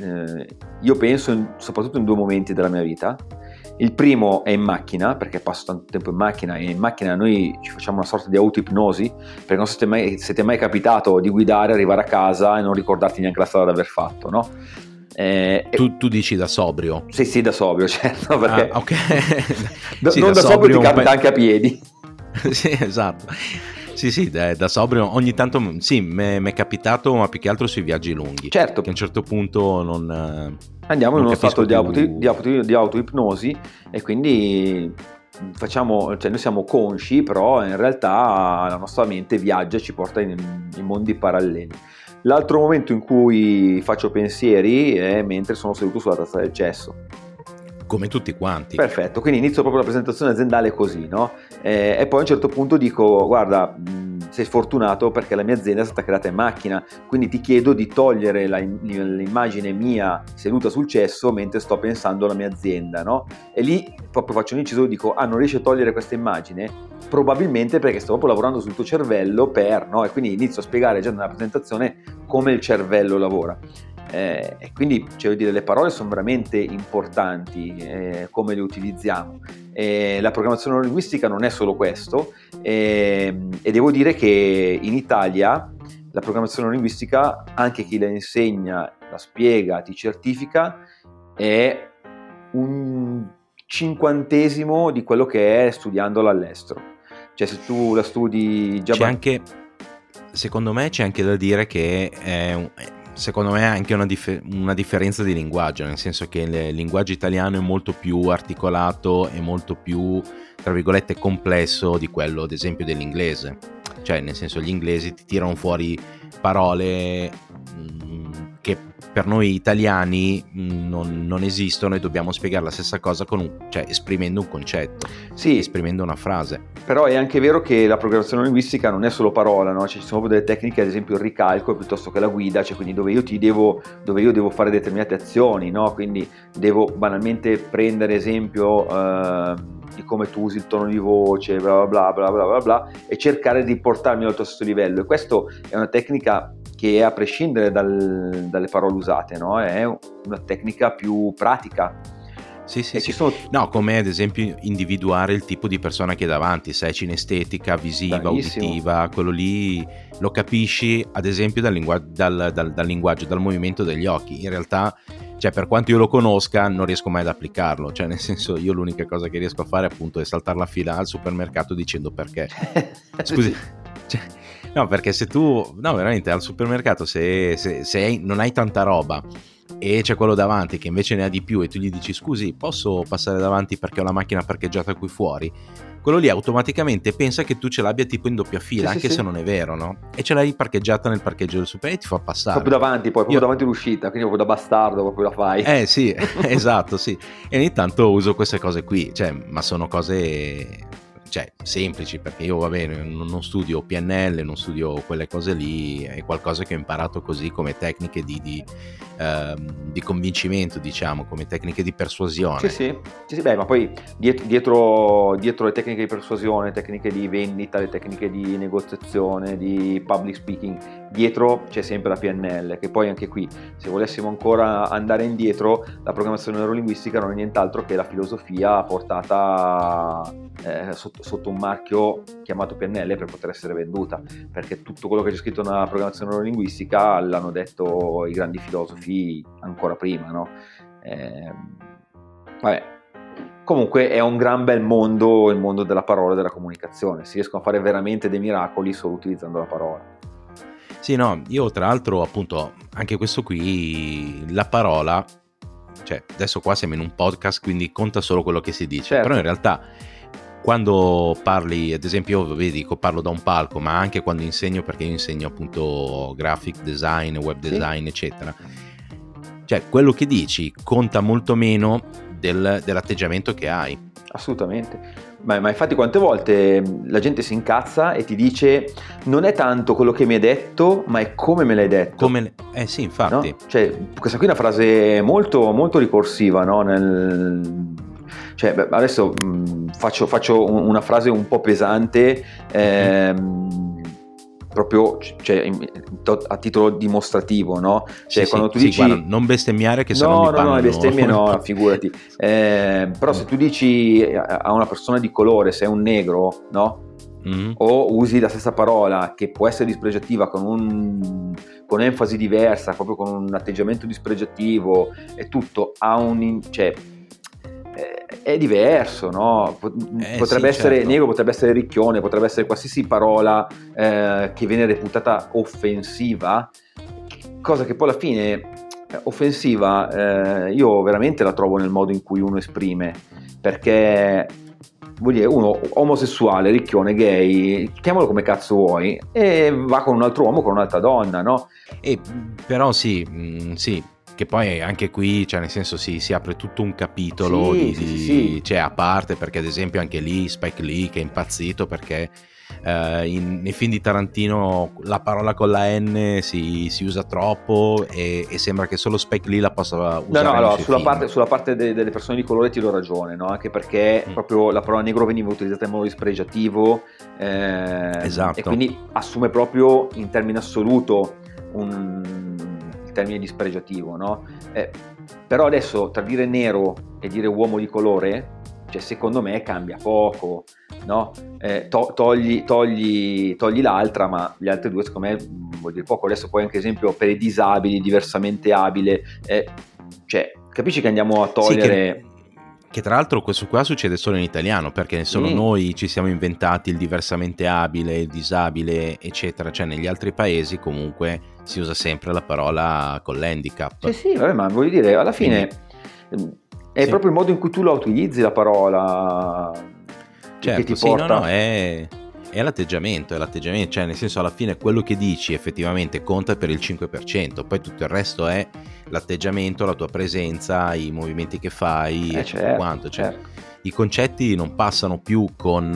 eh, io penso in, soprattutto in due momenti della mia vita Il primo è in macchina, perché passo tanto tempo in macchina e in macchina noi ci facciamo una sorta di auto-ipnosi, perché non siete mai, siete mai capitato di guidare, arrivare a casa e non ricordarti neanche la strada da aver fatto, no? Eh, tu, tu, dici da sobrio? Sì, sì, da sobrio, (laughs) certo, perché ah, ok. (laughs) sì, non da, da sobrio, sobrio ti capita pe... anche a piedi. (laughs) sì, esatto. Sì, sì, da, da sobrio ogni tanto sì, mi è capitato, ma più che altro sui viaggi lunghi. Certo. Che a un certo punto non... Andiamo non in uno stato di, auto, di, auto, di autoipnosi e quindi facciamo, cioè noi siamo consci, però in realtà la nostra mente viaggia e ci porta in, in mondi paralleli. L'altro momento in cui faccio pensieri è mentre sono seduto sulla tazza del cesso come tutti quanti. Perfetto, quindi inizio proprio la presentazione aziendale così, no? Eh, e poi a un certo punto dico, guarda, sei fortunato perché la mia azienda è stata creata in macchina, quindi ti chiedo di togliere la, l'immagine mia seduta sul cesso mentre sto pensando alla mia azienda, no? E lì proprio faccio un inciso e dico, ah, non riesci a togliere questa immagine? Probabilmente perché sto proprio lavorando sul tuo cervello per, no? E quindi inizio a spiegare già nella presentazione come il cervello lavora. Eh, e quindi cioè, dire, le parole sono veramente importanti eh, come le utilizziamo. Eh, la programmazione linguistica non è solo questo ehm, e devo dire che in Italia la programmazione linguistica, anche chi la insegna, la spiega, ti certifica, è un cinquantesimo di quello che è studiandola all'estero. Cioè se tu la studi già... C'è anche, secondo me c'è anche da dire che è un, secondo me anche una, dif- una, differenza di linguaggio, nel senso che il linguaggio italiano è molto più articolato e molto più, tra virgolette, complesso di quello, ad esempio, dell'inglese. Cioè, nel senso, gli inglesi ti tirano fuori parole mh, mm, che per noi italiani mm, non, non, esistono e dobbiamo spiegare la stessa cosa un, cioè, esprimendo un concetto, sì, esprimendo una frase. Però è anche vero che la programmazione linguistica non è solo parola, no? cioè, ci sono delle tecniche, ad esempio il ricalco piuttosto che la guida, cioè quindi dove io, devo, dove io devo, fare determinate azioni, no? quindi devo banalmente prendere esempio... Eh, di come tu usi il tono di voce, bla bla bla bla bla bla, e cercare di portarmi al tuo stesso livello. E questa è una tecnica che a prescindere dal, dalle parole usate, no? è una tecnica più pratica. Sì, sì, sì. Sono... No, come ad esempio individuare il tipo di persona che è davanti, se è cinestetica, visiva, Bravissimo. uditiva, quello lì lo capisci ad esempio dal, lingu- dal, dal, dal linguaggio, dal movimento degli occhi. In realtà cioè per quanto io lo conosca non riesco mai ad applicarlo, cioè nel senso io l'unica cosa che riesco a fare appunto è saltare la fila al supermercato dicendo perché. (laughs) Scusi, cioè, No, perché se tu, no, veramente al supermercato, se, se, se non hai tanta roba e c'è quello davanti che invece ne ha di più e tu gli dici scusi, posso passare davanti perché ho la macchina parcheggiata qui fuori? Quello lì automaticamente pensa che tu ce l'abbia tipo in doppia fila, sì, anche sì, se sì. non è vero, no? E ce l'hai parcheggiata nel parcheggio del super e ti fa passare. Proprio davanti, poi, proprio Io... davanti all'uscita, quindi proprio da bastardo proprio la fai. Eh sì, (laughs) esatto, sì. E ogni tanto uso queste cose qui, cioè, ma sono cose cioè, semplici, perché io va bene, non studio PNL, non studio quelle cose lì, è qualcosa che ho imparato così come tecniche di, di, ehm, di convincimento, diciamo, come tecniche di persuasione. Sì, sì, sì, sì beh, ma poi dietro, dietro, le tecniche di persuasione, tecniche di vendita, le tecniche di negoziazione, di public speaking, dietro c'è sempre la PNL, che poi anche qui, se volessimo ancora andare indietro, la programmazione neurolinguistica non è nient'altro che la filosofia portata eh, sotto, sotto, un marchio chiamato PNL per poter essere venduta, perché tutto quello che c'è scritto nella programmazione neurolinguistica l'hanno detto i grandi filosofi ancora prima, no? Eh, vabbè. Comunque è un gran bel mondo il mondo della parola e della comunicazione, si riescono a fare veramente dei miracoli solo utilizzando la parola. Sì, no, io tra l'altro appunto anche questo qui, la parola, cioè adesso qua siamo in un podcast quindi conta solo quello che si dice, certo. però in realtà quando parli, ad esempio, io vi dico parlo da un palco, ma anche quando insegno, perché io insegno appunto graphic design, web design, sì. eccetera. Cioè, quello che dici conta molto meno del, dell'atteggiamento che hai. Assolutamente. Ma, ma, infatti quante volte la gente si incazza e ti dice non è tanto quello che mi hai detto, ma è come me l'hai detto. Come, eh sì, infatti. No? Cioè, questa qui è una frase molto, molto ricorsiva no? Nel, cioè, adesso mh, faccio, faccio, una frase un po' pesante. Ehm, proprio cioè, a titolo dimostrativo, no? Cioè, sì, quando sì, tu dici... Sì, guarda, non bestemmiare che sono No, no, no, bestemmie no, (laughs) figurati. Eh, però se tu dici a una persona di colore, sei un negro, no? Mm-hmm. O usi la stessa parola che può essere dispregiativa con, un, con enfasi diversa, proprio con un atteggiamento dispregiativo e tutto, ha un... Cioè, è diverso, no? Eh, potrebbe sì, essere certo. negro, potrebbe essere ricchione, potrebbe essere qualsiasi parola eh, che viene reputata offensiva, cosa che poi alla fine eh, offensiva eh, io veramente la trovo nel modo in cui uno esprime, perché vuol dire uno omosessuale, ricchione, gay, chiamalo come cazzo vuoi, e va con un altro uomo, con un'altra donna, no? E, però sì, mm, sì, che poi anche qui, cioè nel senso si, si apre tutto un capitolo sì, di, sì, sì. Cioè, a parte, perché ad esempio anche lì Spike Lee che è impazzito perché Uh, in, nei film di Tarantino la parola con la N si, si usa troppo e, e, sembra che solo Spike Lee la possa usare. No, no, allora, sulla parte, sulla parte, de, delle persone di colore ti do ragione, no? anche perché mm. proprio la parola negro veniva utilizzata in modo dispregiativo eh, esatto. e quindi assume proprio in termine assoluto un, termine dispregiativo, no? Eh, però adesso tra dire nero e dire uomo di colore, cioè secondo me cambia poco, no? Eh, to- togli, togli, togli, l'altra, ma gli altri due secondo me mm, vuol dire poco. Adesso poi anche esempio per i disabili, diversamente abile, eh, cioè capisci che andiamo a togliere... Sì, che che tra l'altro questo qua succede solo in italiano, perché solo mm. noi ci siamo inventati il diversamente abile, il disabile, eccetera. Cioè negli altri paesi comunque si usa sempre la parola con l'handicap. Sì, sì, vabbè, ma voglio dire, alla fine Quindi, mm, è sì. proprio il modo in cui tu la utilizzi la parola certo, che ti sì, porta... No, no, è è l'atteggiamento, è l'atteggiamento, cioè nel senso alla fine quello che dici effettivamente conta per il 5%, poi tutto il resto è l'atteggiamento, la tua presenza, i movimenti che fai eh, e certo, quanto. Cioè, certo. I concetti non passano più con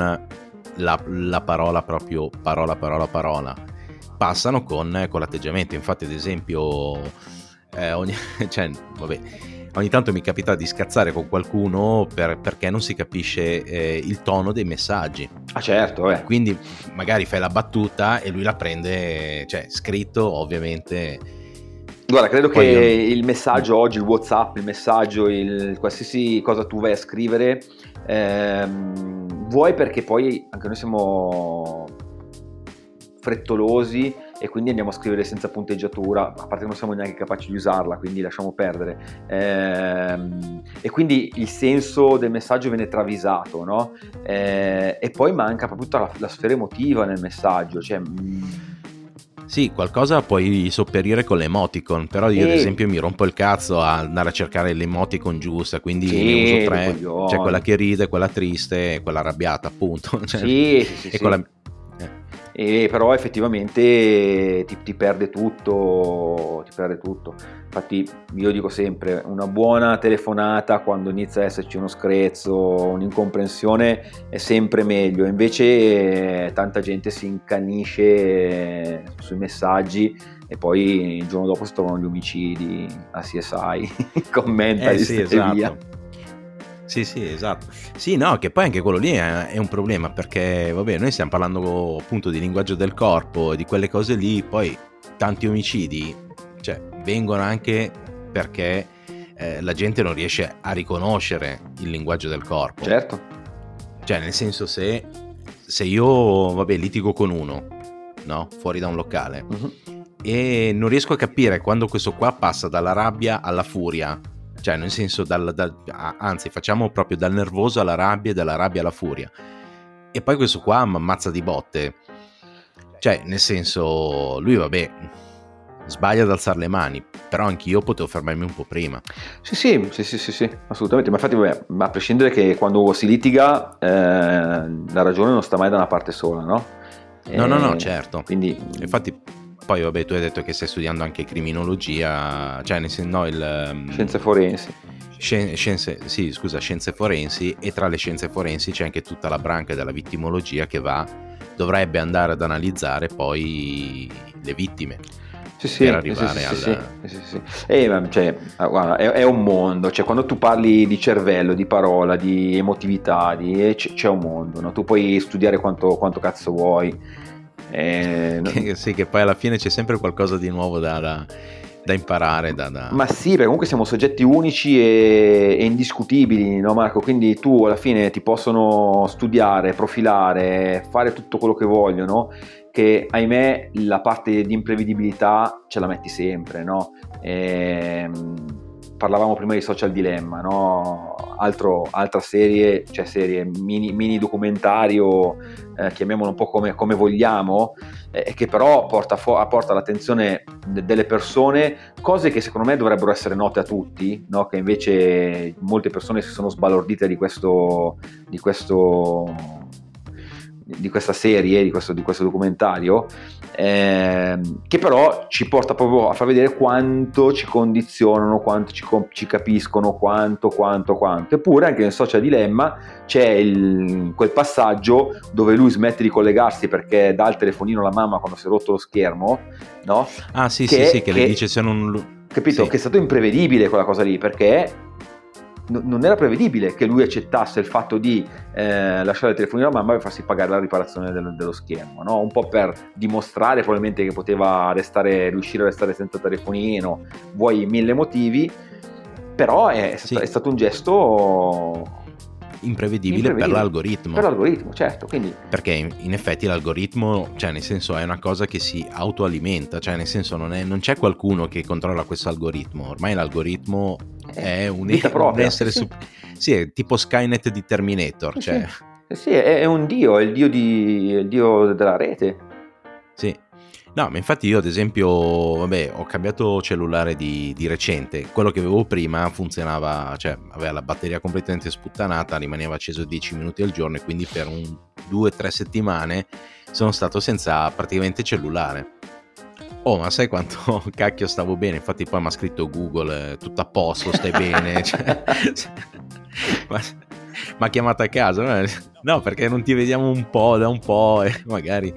la, la, parola proprio parola, parola, parola, passano con, con l'atteggiamento. Infatti, ad esempio, eh, ogni, (laughs) cioè, vabbè, ogni tanto mi capita di scherzare con qualcuno per, perché non si capisce eh, il tono dei messaggi. Ah certo, eh. Quindi magari fai la battuta e lui la prende, cioè scritto ovviamente. Guarda, credo che io... il messaggio oggi, il WhatsApp, il messaggio, il, qualsiasi cosa tu vai a scrivere, ehm, vuoi perché poi anche noi siamo frettolosi e quindi andiamo a scrivere senza punteggiatura, a parte che non siamo neanche capaci di usarla, quindi lasciamo perdere. Ehm, e quindi il senso del messaggio viene travisato, no? Eh, e poi manca proprio tutta la, la sfera emotiva nel messaggio, cioè... Mm, sì, qualcosa puoi sopperire con l'emoticon, però io e... ad esempio mi rompo il cazzo a andare a cercare l'emoticon giusta, quindi sì, ne uso tre, c'è quella che ride, quella triste e quella arrabbiata, appunto. (laughs) Cioè, sì, sì, sì, e sì. Quella e però effettivamente ti, ti, perde tutto, ti perde tutto. Infatti io dico sempre, una buona telefonata quando inizia a esserci uno screzzo, un'incomprensione è sempre meglio, invece eh, tanta gente si incanisce eh, sui messaggi e poi il giorno dopo si trovano gli omicidi a CSI, (laughs) commenta eh, sì, esatto. via. Sì, sì, esatto. Sì, no, che poi anche quello lì è, è, un problema perché, vabbè, noi stiamo parlando appunto di linguaggio del corpo, di quelle cose lì, poi tanti omicidi, cioè, vengono anche perché eh, la gente non riesce a riconoscere il linguaggio del corpo. Certo. Cioè, nel senso, se, se io, vabbè, litigo con uno, no? Fuori da un locale, uh-huh. e non riesco a capire quando questo qua passa dalla rabbia alla furia cioè nel senso, dal, dal, anzi facciamo proprio dal nervoso alla rabbia e dalla rabbia alla furia. E poi questo qua mi ammazza di botte. Cioè, nel senso, lui vabbè, sbaglia ad alzare le mani, però anch'io potevo fermarmi un po' prima. Sì, sì, sì, sì, sì, sì assolutamente. Ma infatti, vabbè, a prescindere che quando si litiga, eh, la ragione non sta mai da una parte sola, no? No, no, no, certo. Quindi... Infatti poi vabbè, tu hai detto che stai studiando anche criminologia, cioè nel senso, no, il... Ehm, scienze forensi. Scienze, sì, scusa, scienze forensi e tra le scienze forensi c'è anche tutta la branca della vittimologia che va, dovrebbe andare ad analizzare poi le vittime. Sì, sì, per arrivare sì, sì, al... sì, sì, sì. E, cioè, ah, guarda, è, è, un mondo, cioè, quando tu parli di cervello, di parola, di emotività, di, c'è, c'è un mondo, no? tu puoi studiare quanto, quanto cazzo vuoi, Eh, che, sì, che poi alla fine c'è sempre qualcosa di nuovo da, da, da imparare. Da. Ma sì, perché comunque siamo soggetti unici e, e, indiscutibili, no Marco? Quindi tu alla fine ti possono studiare, profilare, fare tutto quello che vogliono, che ahimè la parte di imprevedibilità ce la metti sempre, no? Ehm, parlavamo prima di Social Dilemma, no? Altro, altra serie, cioè serie mini, mini documentario, eh, chiamiamolo un po' come, come vogliamo, eh, che però porta, fo- porta all'attenzione de- delle persone cose che secondo me dovrebbero essere note a tutti, no? che invece molte persone si sono sbalordite di questo, di questo di questa serie, di questo, di questo documentario, eh, che però ci porta proprio a far vedere quanto ci condizionano, quanto ci, ci capiscono, quanto, quanto, quanto. Eppure anche nel social dilemma c'è il, quel passaggio dove lui smette di collegarsi perché dà il telefonino alla mamma quando si è rotto lo schermo, no? Ah sì, che, sì, sì, che, che le dice se non... Capito? Sì. Che è stato imprevedibile quella cosa lì perché non era prevedibile che lui accettasse il fatto di eh, lasciare il telefonino alla mamma per farsi pagare la riparazione del, dello schermo, no? un po' per dimostrare probabilmente che poteva restare, riuscire a restare senza telefonino, vuoi mille motivi, però è, sì. è stato un gesto imprevedibile, imprevedibile, per l'algoritmo. Per l'algoritmo, certo. Quindi... Perché in, in, effetti l'algoritmo, cioè nel senso è una cosa che si autoalimenta, cioè nel senso non, è, non c'è qualcuno che controlla questo algoritmo, ormai l'algoritmo è, è un, un, essere... Sì. Su, sì, è tipo Skynet di Terminator. Sì, cioè. sì. è, è, un dio, è il dio, di, il dio della rete. Sì. No, ma infatti io ad esempio, vabbè, ho cambiato cellulare di, di, recente, quello che avevo prima funzionava, cioè aveva la batteria completamente sputtanata, rimaneva acceso 10 minuti al giorno e quindi per un 2-3 settimane sono stato senza praticamente cellulare. Oh, ma sai quanto (laughs) cacchio stavo bene? Infatti poi mi ha scritto Google, eh, tutto a posto, stai bene. cioè, (laughs) ma, mi ha chiamato a casa. (laughs) No, perché non ti vediamo un po' da un po' e magari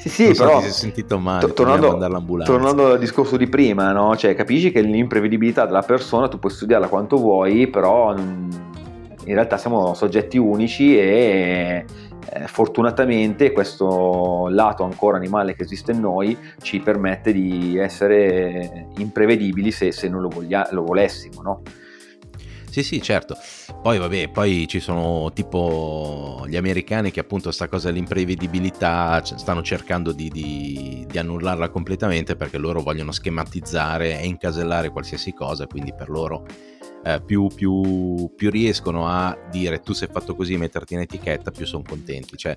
sì, sì, so, però ti sei sentito male, to- tornando, tornando, al discorso di prima, no? cioè, capisci che l'imprevedibilità della persona tu puoi studiarla quanto vuoi, però in realtà siamo soggetti unici e eh, fortunatamente questo lato ancora animale che esiste in noi ci permette di essere imprevedibili se, se non lo, voglia- lo volessimo. No? Sì, sì, certo. Poi vabbè, poi ci sono tipo gli americani che appunto sta cosa dell'imprevedibilità stanno cercando di, di, di, annullarla completamente perché loro vogliono schematizzare e incasellare qualsiasi cosa, quindi per loro eh, più, più, più, riescono a dire tu sei fatto così, metterti in etichetta, più sono contenti. Cioè,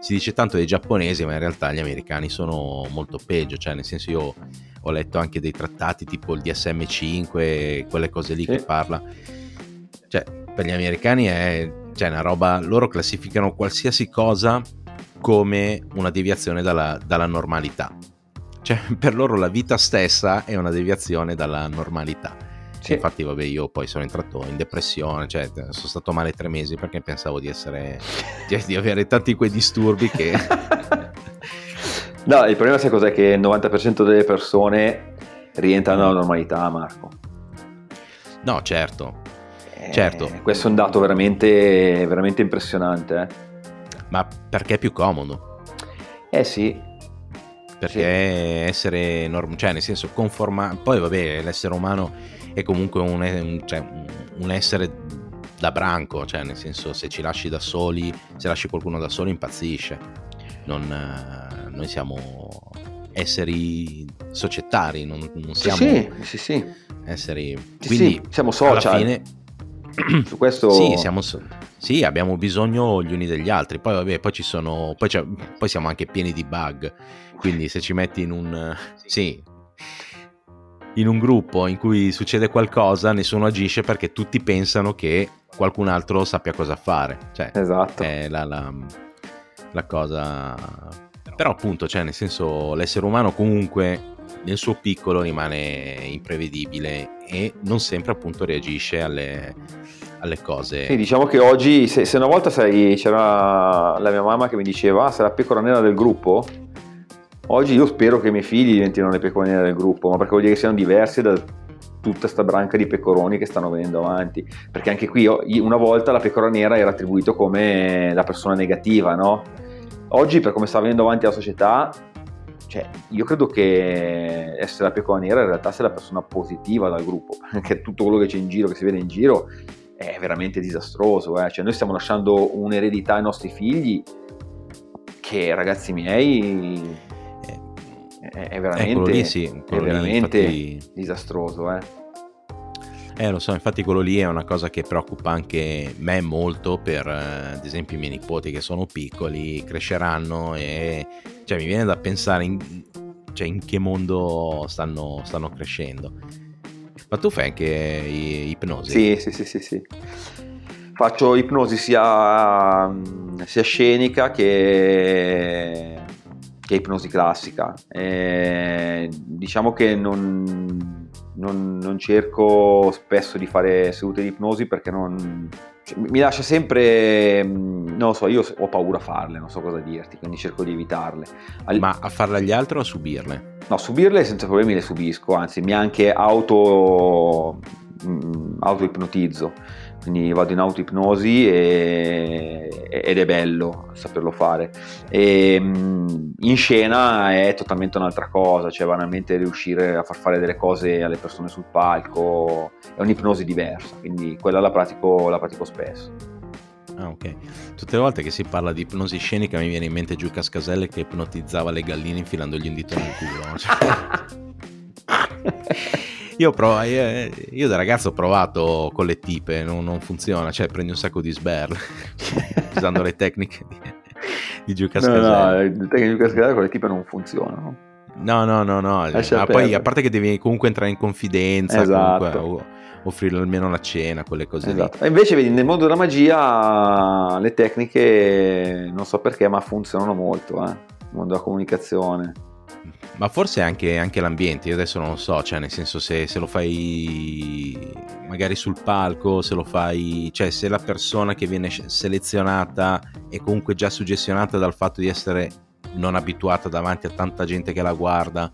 si dice tanto dei giapponesi, ma in realtà gli americani sono molto peggio, cioè nel senso io ho letto anche dei trattati tipo il DSM5, quelle cose lì sì. che parla cioè, per gli americani è cioè, una roba, loro classificano qualsiasi cosa come una deviazione dalla, dalla normalità. Cioè, (laughs) per loro la vita stessa è una deviazione dalla normalità. Sì. Infatti, vabbè, io poi sono entrato in depressione, cioè sono stato male tre mesi perché pensavo di essere. di, avere tanti quei disturbi che. (laughs) no, il problema sai cos'è? Che il 90% delle persone rientrano nella normalità, Marco. No, certo, Certo. Eh, questo è un dato veramente, veramente impressionante. Eh. Ma perché è più comodo? Eh sì. Perché sì. essere norm- cioè nel senso conformare, poi vabbè l'essere umano è comunque un, cioè, un essere da branco, cioè nel senso se ci lasci da soli, se lasci qualcuno da solo impazzisce. Non, noi siamo esseri societari, non, non siamo sì, sì, sì, esseri... Sì, quindi siamo social. Alla fine (clears throat) su questo sì, siamo, sì, abbiamo bisogno gli uni degli altri. Poi vabbè poi ci sono poi, poi, siamo anche pieni di bug. Quindi se ci metti in un sì in un gruppo in cui succede qualcosa nessuno agisce perché tutti pensano che qualcun altro sappia cosa fare. Cioè esatto. è la, la, la cosa. Però appunto cioè nel senso l'essere umano comunque nel suo piccolo rimane imprevedibile e non sempre appunto reagisce alle, alle cose. Sì, diciamo che oggi, se, se una volta sei, c'era la mia mamma che mi diceva, ah, la pecora nera del gruppo, oggi io spero che i miei figli diventino le pecore nere del gruppo, ma perché vuol dire che siano diversi da tutta questa branca di pecoroni che stanno venendo avanti. Perché anche qui una volta la pecora nera era attribuito come la persona negativa, no? Oggi, per come sta venendo avanti la società, cioè, io credo che essere la pecora nera in realtà sia la persona positiva dal gruppo, (laughs) perché tutto quello che c'è in giro, che si vede in giro, è veramente disastroso. Eh? Cioè, noi stiamo lasciando un'eredità ai nostri figli che, ragazzi miei, è, è veramente, lì, sì, è veramente lì, infatti... disastroso. Eh? Eh, lo so, infatti quello lì è una cosa che preoccupa anche me molto per, eh, ad esempio, i miei nipoti che sono piccoli, cresceranno e cioè, mi viene da pensare in, cioè, in che mondo stanno, stanno, crescendo. Ma tu fai anche ipnosi? Sì, sì, sì, sì, sì. Faccio ipnosi sia, sia scenica che, che ipnosi classica. E diciamo che non non, non, cerco spesso di fare sedute di ipnosi perché non, cioè, mi lascia sempre, mm, non lo so, io ho paura a farle, non so cosa dirti, quindi cerco di evitarle. Al... Ma a farle agli altri o a subirle? No, subirle senza problemi le subisco, anzi mi anche auto, mm, auto ipnotizzo quindi vado in auto-ipnosi ed è bello saperlo fare. E, in scena è totalmente un'altra cosa, cioè banalmente riuscire a far fare delle cose alle persone sul palco, è un'ipnosi diversa, quindi quella la pratico, la pratico spesso. Ah, ok. Tutte le volte che si parla di ipnosi scenica mi viene in mente Giù Cascaselle che ipnotizzava le galline infilandogli un dito nel culo. (laughs) (laughs) (laughs) Io, provo, io, io, da ragazzo ho provato con le tipe, non, non funziona, cioè prendi un sacco di sberle (laughs) usando le tecniche di, di Giù No, no, le tecniche di Cascaselle con le tipe non funzionano. No, no, no, no. Ma poi a parte che devi comunque entrare in confidenza, esatto. comunque, offrire almeno la cena, quelle cose esatto. lì. E invece vedi, nel mondo della magia le tecniche, non so perché, ma funzionano molto, eh? nel mondo della comunicazione ma forse anche, anche, l'ambiente, io adesso non lo so, cioè nel senso se, se, lo fai magari sul palco, se lo fai, cioè se la persona che viene selezionata è comunque già suggestionata dal fatto di essere non abituata davanti a tanta gente che la guarda,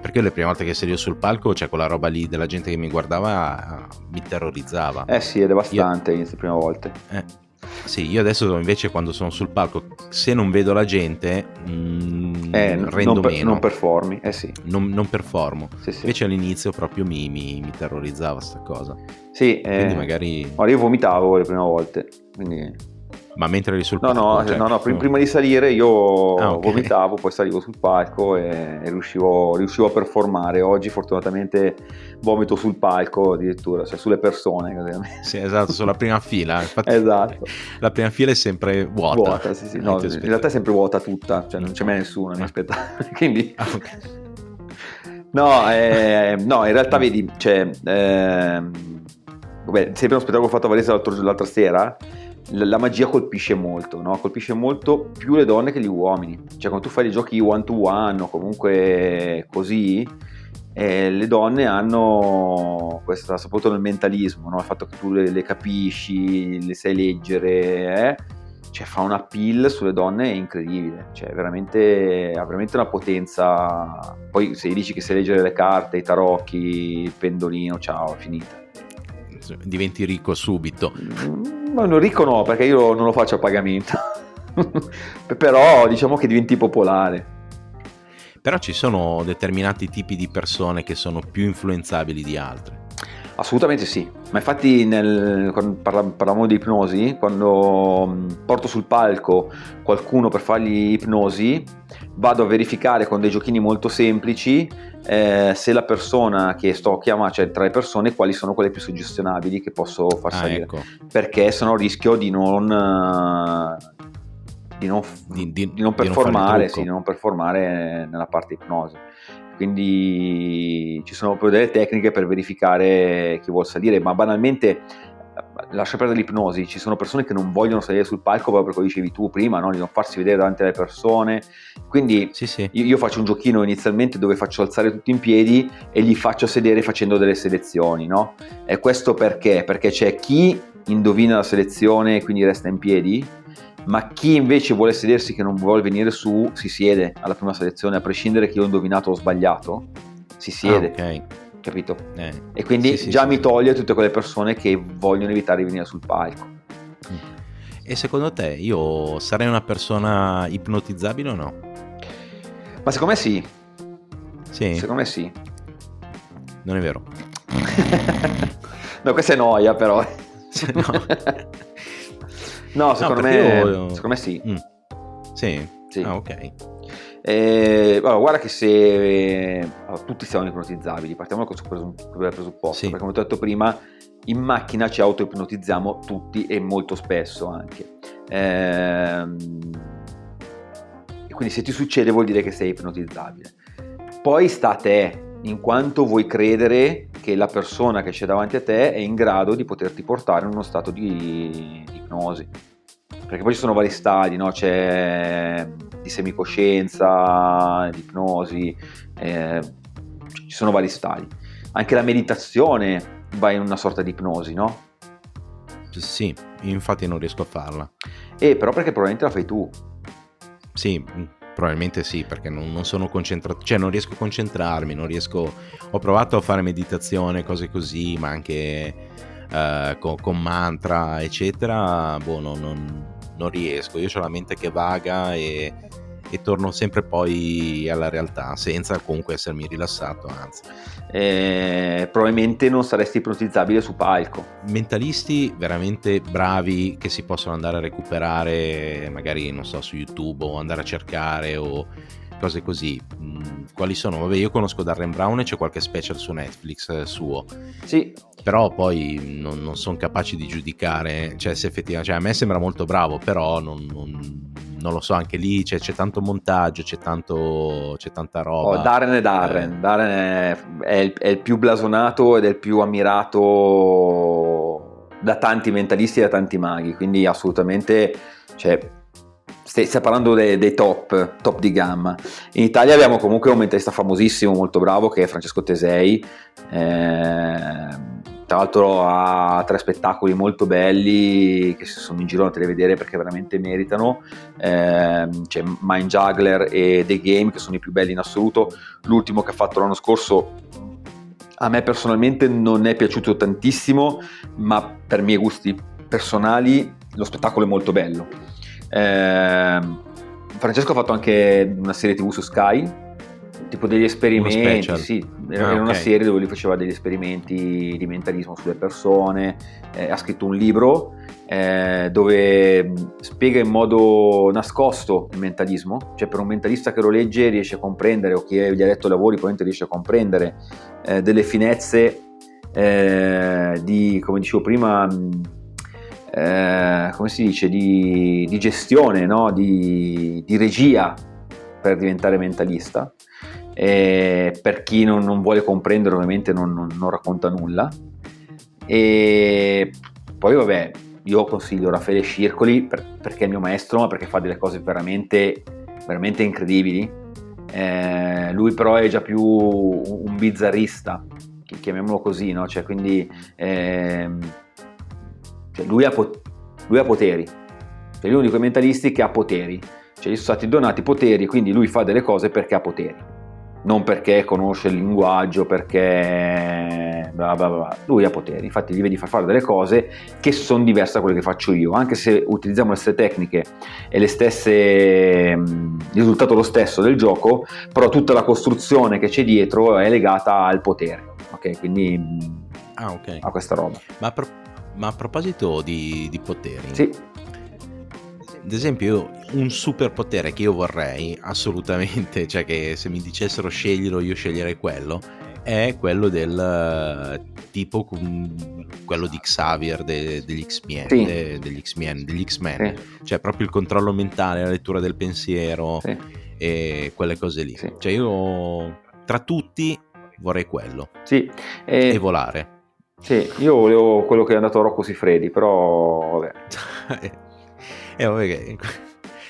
perché le prime volte che salivo sul palco, cioè quella roba lì della gente che mi guardava mi terrorizzava. Eh sì, è devastante io... le prime volte. Eh. Sì, io adesso invece quando sono sul palco, se non vedo la gente, mm, eh, rendo non per, meno. Non performi, eh sì. Non, non performo. Sì, sì. Invece all'inizio proprio mi, mi, mi terrorizzava questa cosa. Sì, quindi eh, magari... io vomitavo le prime volte, quindi ma mentre eri sul palco? No, no, cioè, no, no prima di salire io ah, okay. vomitavo, poi salivo sul palco e, e riuscivo, riuscivo, a performare. Oggi fortunatamente vomito sul palco addirittura, cioè sulle persone. Sì, esatto, sulla prima fila. Infatti, esatto. La prima fila è sempre vuota. Vuota, sì, sì. No, in realtà è sempre vuota tutta, cioè non c'è mai nessuno, mi aspetta. (laughs) Quindi... Ah, okay. No, eh, no, in realtà vedi, cioè, eh, vabbè, sempre uno spettacolo fatto a Varese l'altra sera la magia colpisce molto, no? colpisce molto più le donne che gli uomini. Cioè, quando tu fai dei giochi one to one o comunque così, eh, le donne hanno questo, soprattutto nel mentalismo, no? il fatto che tu le, le capisci, le sai leggere, eh? cioè fa una pill sulle donne incredibile, cioè veramente, ha veramente una potenza. Poi se dici che sai leggere le carte, i tarocchi, il pendolino, ciao, è finita. Diventi ricco subito. Mm No, non ricco no, perché io non lo faccio a pagamento. (laughs) Però diciamo che diventi popolare. Però ci sono determinati tipi di persone che sono più influenzabili di altre. Assolutamente sì, ma infatti nel, quando parlavamo di ipnosi, quando mm, porto sul palco qualcuno per fargli ipnosi, vado a verificare con dei giochini molto semplici eh, se la persona che sto chiamando, cioè tra le persone, quali sono quelle più suggestionabili che posso far ah, salire. Ecco. Perché sennò rischio di non, di non, di, di, non performare, sì, di non performare nella parte ipnosi. Quindi ci sono proprio delle tecniche per verificare chi vuole salire, ma banalmente lascia perdere l'ipnosi, ci sono persone che non vogliono salire sul palco proprio come dicevi tu prima, no? di non farsi vedere davanti alle persone. Quindi sì, sì. Io, io, faccio un giochino inizialmente dove faccio alzare tutti in piedi e li faccio sedere facendo delle selezioni. No? E questo perché? Perché c'è chi indovina la selezione e quindi resta in piedi, ma chi invece vuole sedersi che non vuole venire su si siede alla prima selezione, a prescindere che io ho indovinato o sbagliato, si siede. Ah, okay capito? Eh. E quindi sì, già sì, mi sì. toglie tutte quelle persone che vogliono evitare di venire sul palco. E secondo te io sarei una persona ipnotizzabile o no? Ma secondo me sì, Sì. Secondo me sì. Non è vero. (laughs) no, questa è noia però. no. (laughs) no, secondo, No, me, io- secondo me sì. Mm. Sì. Sì. Ah, ok. Eh, allora, guarda che se allora, tutti siamo ipnotizzabili, partiamo da questo presu- presupposto, Sì. perché come ti ho detto prima, in macchina ci auto-ipnotizziamo tutti e molto spesso anche. Ehm, e quindi se ti succede vuol dire che sei ipnotizzabile. Poi sta a te, in quanto vuoi credere che la persona che c'è davanti a te è in grado di poterti portare in uno stato di ipnosi. Perché poi ci sono vari stadi, no? c'è di semicoscienza, di ipnosi, eh, ci sono vari stadi. Anche la meditazione va in una sorta di ipnosi, no? Sì, infatti non riesco a farla. E però perché probabilmente la fai tu. Sì, mm, probabilmente sì, perché non, non sono concentrato, cioè non riesco a concentrarmi, non riesco... Ho provato a fare meditazione, cose così, ma anche eh, con, con mantra, eccetera, boh, non, non- non riesco. Io ho la mente che vaga e, e torno sempre poi alla realtà, senza comunque essermi rilassato, anzi. Eh, probabilmente non saresti ipnotizzabile su palco. mentalisti veramente bravi che si possono andare a recuperare magari non so su YouTube o andare a cercare o cose così Mm, quali sono? Vabbè io conosco Darren Brown e c'è qualche special su Netflix eh, suo Sì, però poi non, non sono capaci di giudicare cioè se effettivamente cioè, a me sembra molto bravo però non, non- non lo so anche lì c'è, c'è tanto montaggio c'è, tanto, c'è tanta roba Oh, Darren è Darren. Eh. Darren è, è il, è il più blasonato ed è il più ammirato da tanti mentalisti e da tanti maghi. Quindi assolutamente, cioè, stai, parlando dei, dei top, top di gamma. In Italia abbiamo comunque un mentalista famosissimo, molto bravo, che è Francesco Tesei. Eh, tra l'altro ha tre spettacoli molto belli che sono in giro da vedere perché veramente meritano. Ehm, c'è Mind Juggler e The Game che sono i più belli in assoluto. L'ultimo che ha fatto l'anno scorso a me personalmente non è piaciuto tantissimo, ma per miei gusti personali lo spettacolo è molto bello. Ehm, Francesco ha fatto anche una serie TV su Sky, tipo degli esperimenti, sì, era Ah, una serie dove lui faceva degli esperimenti di mentalismo sulle persone, eh, ha scritto un libro eh, dove spiega in modo nascosto il mentalismo, cioè per un mentalista che lo legge riesce a comprendere, o chi gli ha letto i lavori probabilmente riesce a comprendere eh, delle finezze eh, di, come dicevo prima, mh, eh, come si dice, di, di gestione, no? di, di regia per diventare mentalista. E per chi non, non vuole comprendere ovviamente non, non- non racconta nulla. E poi vabbè, io consiglio Raffaele Circoli per- perché è mio maestro, ma perché fa delle cose veramente, veramente incredibili. Eh, lui però è già più un bizzarrista, chi- chiamiamolo così, no? Cioè, quindi ehm, cioè, lui, ha pot- lui ha poteri, cioè, lui è uno di quei mentalisti che ha poteri, cioè gli sono stati donati poteri, quindi lui fa delle cose perché ha poteri, non perché conosce il linguaggio, perché bla bla bla. lui ha poteri, infatti gli vedi far fare delle cose che sono diverse da quelle che faccio io, anche se utilizziamo le stesse tecniche e le stesse, mh, il risultato è lo stesso del gioco, però tutta la costruzione che c'è dietro è legata al potere, ok? Quindi mh, ah ok. a questa roba. ma a, pro- ma a proposito di, di poteri Sì, ad esempio io- un superpotere che io vorrei assolutamente, (laughs) cioè che se mi dicessero sceglilo io sceglierei quello, è quello del eh, tipo quello di Xavier de- degli X-Men, Sì. de- degli X-Men, degli X-Men, sì, cioè proprio il controllo mentale, la lettura del pensiero sì. e quelle cose lì. Sì. Cioè io tra tutti vorrei quello Sì, e e, volare. Sì, io volevo quello che è andato a Rocco Sifredi, però vabbè. (laughs) e vabbè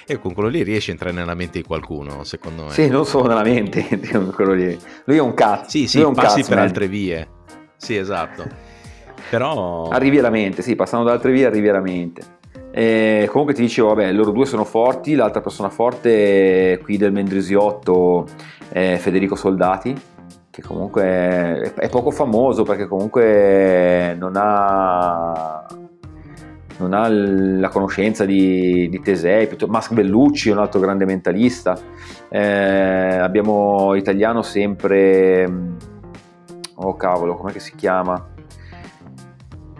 e con quello lì riesci a entrare nella mente di qualcuno, secondo me. Sì, non solo nella mente, (laughs) quello lì. Lui è un cazzo. Sì, sì, lui è un passi cazzo, per man. altre vie. Sì, esatto. Però... Arrivi alla mente, sì, passando da altre vie arrivi alla mente. E comunque ti dicevo, vabbè, loro due sono forti, l'altra persona forte qui del Mendrisiotto è Federico Soldati, che comunque è, poco famoso perché comunque non ha... non ha la conoscenza di, di Tesei, Mask Bellucci è un altro grande mentalista, eh, abbiamo italiano sempre, oh cavolo, com'è che si chiama?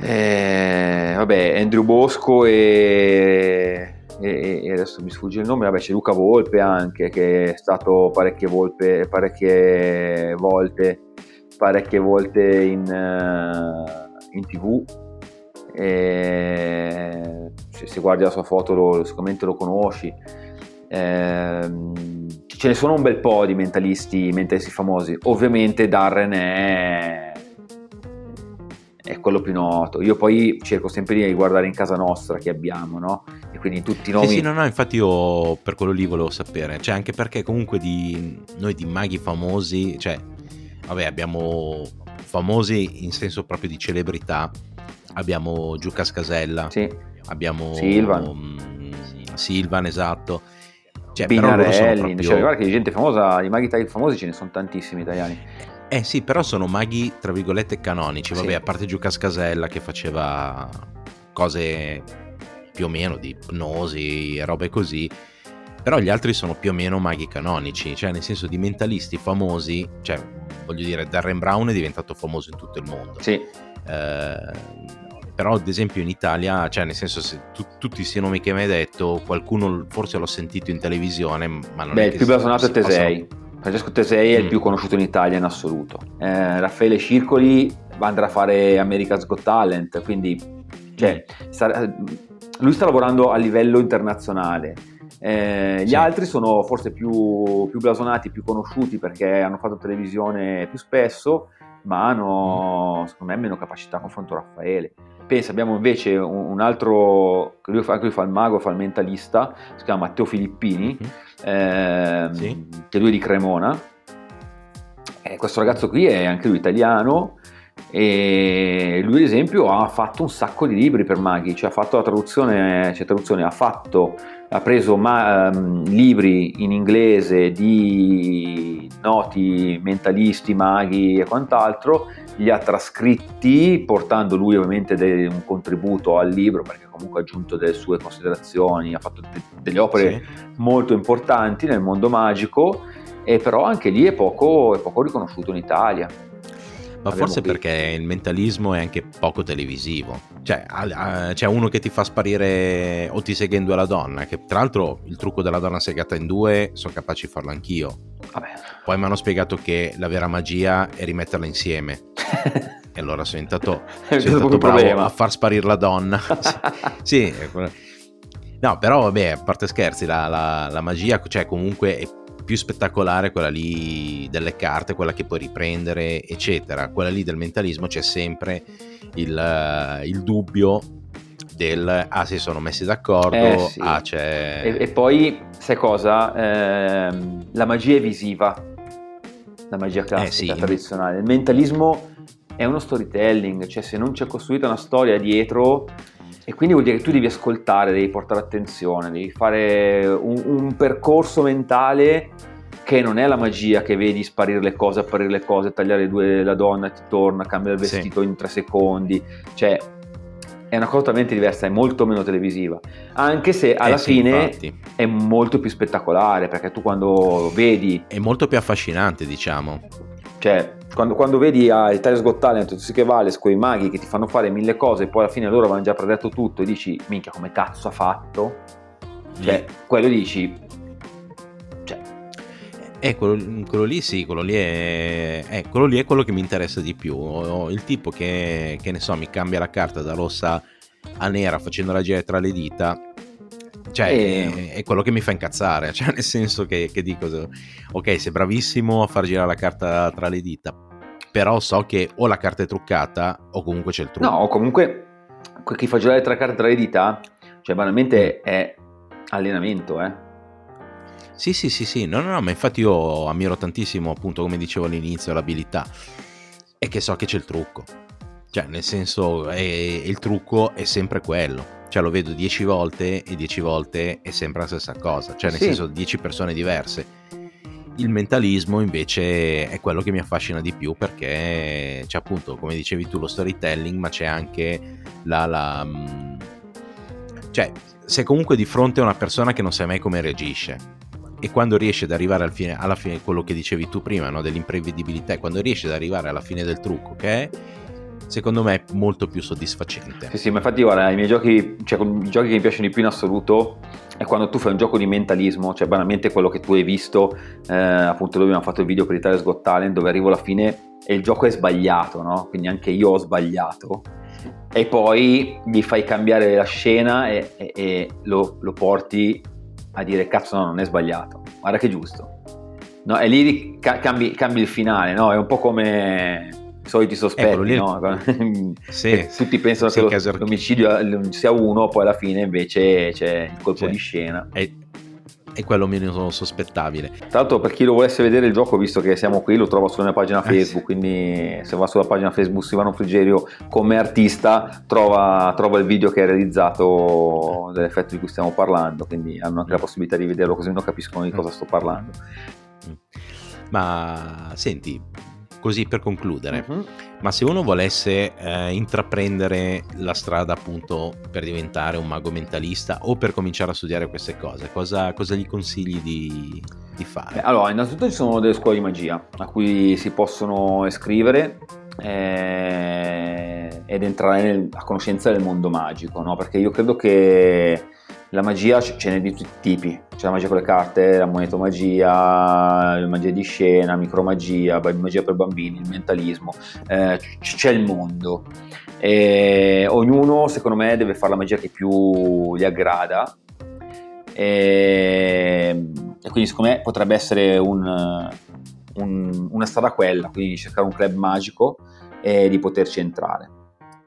Eh, vabbè, Andrew Bosco e, e, e, adesso mi sfugge il nome, vabbè c'è Luca Volpe anche che è stato parecchie, volpe, parecchie volte parecchie volte in, uh, in tv e se, se, guardi la sua foto lo, sicuramente lo conosci. Eh, ce ne sono un bel po' di mentalisti, mentalisti famosi. Ovviamente Darren è è quello più noto. Io poi cerco sempre di guardare in casa nostra che abbiamo, no? E quindi tutti i nomi. Sì, sì, no, no, infatti io per quello lì volevo sapere. Cioè, anche perché comunque di noi di maghi famosi, cioè, vabbè, abbiamo famosi in senso proprio di celebrità. Abbiamo Giuca Scasella, sì. abbiamo Silvan, um, Silvan esatto. Cioè, Pinarelli, proprio... cioè, guarda che di gente famosa, di maghi famosi ce ne sono tantissimi italiani. Eh sì, però sono maghi, tra virgolette, canonici. Vabbè, sì. a parte Giuca Scasella che faceva cose più o meno di ipnosi e robe così. Però gli altri sono più o meno maghi canonici, cioè nel senso di mentalisti famosi, cioè voglio dire, Darren Brown è diventato famoso in tutto il mondo. Sì. Eh, però ad esempio in Italia, cioè nel senso se tu, tutti questi nomi che mi hai detto, qualcuno forse l'ho sentito in televisione, ma non Beh, è il più blasonato è Tesei. Possono Francesco Tesei è il mm. più conosciuto in Italia in assoluto. Eh, Raffaele Circoli andrà a fare America's Got Talent, quindi cioè, mm. sta, lui sta lavorando a livello internazionale. Eh, gli sì. altri sono forse più, più, blasonati, più conosciuti perché hanno fatto televisione più spesso, ma hanno, mm. secondo me, meno capacità a confronto a Raffaele. Pensa, abbiamo invece un, un altro, che lui fa, lui fa il mago, fa il mentalista, si chiama Matteo Filippini. Mm-hmm ehm, sì. che lui è di Cremona. E questo ragazzo qui è anche lui italiano e lui ad esempio ha fatto un sacco di libri per maghi, cioè ha fatto la traduzione, cioè traduzione ha, fatto, ha preso ma, um, libri in inglese di noti mentalisti, maghi e quant'altro, li ha trascritti portando lui ovviamente de- un contributo al libro perché comunque ha aggiunto delle sue considerazioni, ha fatto de- delle opere sì. molto importanti nel mondo magico e però anche lì è poco, è poco riconosciuto in Italia. Ma Abbiamo forse qui. perché il mentalismo è anche poco televisivo. Cioè, c'è uno che ti fa sparire o ti seghe in due la donna, che tra l'altro il trucco della donna segata in due sono capace di farlo anch'io. Vabbè. Poi mi hanno spiegato che la vera magia è rimetterla insieme. (laughs) e allora sono diventato, sono diventato bravo problema. a far sparire la donna. (laughs) sì, no, però vabbè, a parte scherzi, la, la, la magia, cioè comunque è più spettacolare quella lì delle carte, quella che puoi riprendere, eccetera. Quella lì del mentalismo c'è sempre il, il dubbio del ah si sono messi d'accordo, eh, sì. ah c'è... E, e, poi, sai cosa? Eh, la magia è visiva, la magia classica, eh, sì. tradizionale. Il mentalismo è uno storytelling, cioè se non c'è costruita una storia dietro e quindi vuol dire che tu devi ascoltare, devi portare attenzione, devi fare un, un percorso mentale che non è la magia che vedi sparire le cose, apparire le cose, tagliare due, la donna ti torna, cambia il vestito sì. in tre secondi, cioè è una cosa totalmente diversa, è molto meno televisiva, anche se alla eh sì, fine infatti. è molto più spettacolare, perché tu quando vedi... È molto più affascinante, diciamo. Cioè, quando, quando vedi a ah, Italia Got Talent, tutti che vale, quei maghi che ti fanno fare mille cose e poi alla fine loro avevano già predetto tutto e dici, minchia, come cazzo ha fatto? Cioè, mm. quello dici... Cioè... Eh, quello, quello, lì sì, quello lì, è, eh, quello lì è quello che mi interessa di più. Il tipo che, che ne so, mi cambia la carta da rossa a nera facendo la girare tra le dita cioè, e... è, è, quello che mi fa incazzare, cioè nel senso che, che dico, ok, sei bravissimo a far girare la carta tra le dita, però so che o la carta è truccata o comunque c'è il trucco. No, o comunque chi fa girare tre carte tra le dita, cioè banalmente mm. è allenamento, eh. Sì, sì, sì, sì, no, no, no, ma infatti io ammiro tantissimo, appunto, come dicevo all'inizio, l'abilità, e che so che c'è il trucco. Cioè, nel senso, è, il trucco è sempre quello cioè lo vedo dieci volte e dieci volte è sempre la stessa cosa, cioè nel sì. senso dieci persone diverse. Il mentalismo invece è quello che mi affascina di più perché c'è appunto, come dicevi tu, lo storytelling, ma c'è anche la, la, mm, cioè, sei comunque di fronte a una persona che non sai mai come reagisce. E quando riesci ad arrivare al fine, alla fine, quello che dicevi tu prima, no? dell'imprevedibilità, quando riesci ad arrivare alla fine del trucco, che è secondo me molto più soddisfacente. Sì, sì, ma infatti guarda, i miei giochi, cioè i giochi che mi piacciono di più in assoluto è quando tu fai un gioco di mentalismo, cioè banalmente quello che tu hai visto, eh, appunto dove abbiamo fatto il video per Italia's Got Talent, dove arrivo alla fine e il gioco è sbagliato, no? Quindi anche io ho sbagliato. E poi gli fai cambiare la scena e, e, e lo, lo, porti a dire cazzo no, non è sbagliato, guarda che giusto. No, e lì cambi, cambi il finale, no? È un po' come soliti sospetti, ecco, no? (laughs) sì, tutti pensano sì, che lo, l'omicidio sia uno, poi alla fine invece c'è il colpo sì. di scena. E è quello meno sospettabile. Tra l'altro, per chi lo volesse vedere il gioco, visto che siamo qui, lo trova sulla mia pagina eh, Facebook. Eh, quindi, se va sulla pagina Facebook Silvano Frigerio come artista, trova, trova, il video che hai realizzato dell'effetto di cui stiamo parlando. Quindi hanno anche la possibilità di vederlo, così non capiscono di cosa sto parlando. Mm. Ma senti, così per concludere, uh-huh. ma se uno volesse eh, intraprendere la strada appunto per diventare un mago mentalista o per cominciare a studiare queste cose, cosa, cosa gli consigli di, di fare? Beh, allora, innanzitutto ci sono delle scuole di magia a cui si possono iscrivere eh, ed entrare nel, a conoscenza del mondo magico, no? perché io credo che la magia ce n'è di tutti i tipi, c'è la magia con le carte, la monetomagia, la magia di scena, micromagia, magia per bambini, il mentalismo, eh, c'è il mondo. E ognuno secondo me deve fare la magia che più gli aggrada e, e quindi secondo me potrebbe essere un, un, una strada quella, quindi cercare un club magico e di poterci entrare.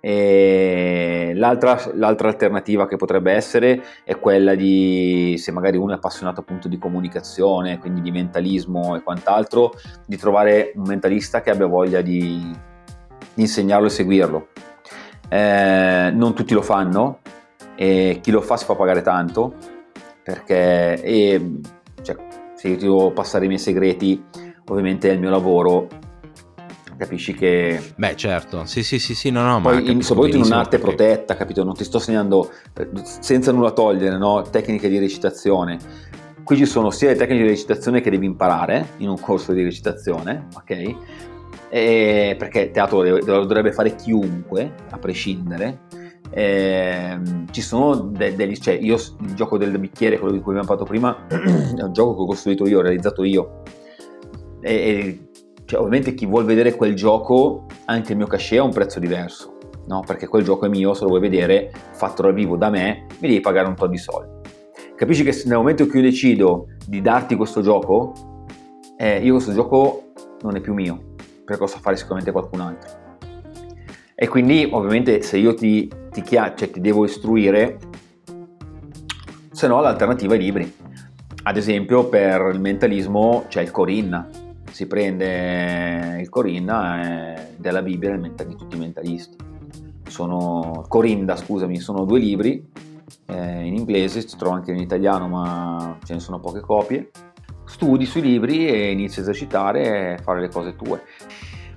L'altra, l'altra, alternativa che potrebbe essere è quella di, se magari uno è appassionato appunto di comunicazione, quindi di mentalismo e quant'altro, di trovare un mentalista che abbia voglia di, di insegnarlo e seguirlo. Eh, non tutti lo fanno e chi lo fa si fa pagare tanto perché e, cioè, se io devo passare i miei segreti ovviamente è il mio lavoro capisci che... Beh certo, sì sì sì, sì no no, Poi in, soprattutto in un'arte perché... protetta, capito? Non ti sto segnando, senza nulla togliere, no? Tecniche di recitazione. Qui ci sono sia le tecniche di recitazione che devi imparare in un corso di recitazione, ok? E perché teatro lo dovrebbe fare chiunque, a prescindere. Eh, ci sono de- degli cioè io il gioco del bicchiere quello di cui abbiamo parlato prima (clears throat) è un gioco che ho costruito io ho realizzato io e, e cioè, ovviamente chi vuole vedere quel gioco, anche il mio cachet ha un prezzo diverso, no? Perché quel gioco è mio, se lo vuoi vedere, fatto dal vivo da me, mi devi pagare un po' di soldi. Capisci che nel momento in cui io decido di darti questo gioco, eh, io questo gioco non è più mio, perché lo sa fare sicuramente qualcun altro. E quindi, ovviamente, se io ti, ti, chia- cioè, ti devo istruire, se no l'alternativa è libri. Ad esempio, per il mentalismo c'è il Corinna, si prende il Corinna della Bibbia di tutti i mentalisti. Sono, Corinda, scusami, sono due libri eh, in inglese, si trova anche in italiano, ma ce ne sono poche copie. Studi sui libri e inizi a esercitare e fare le cose tue.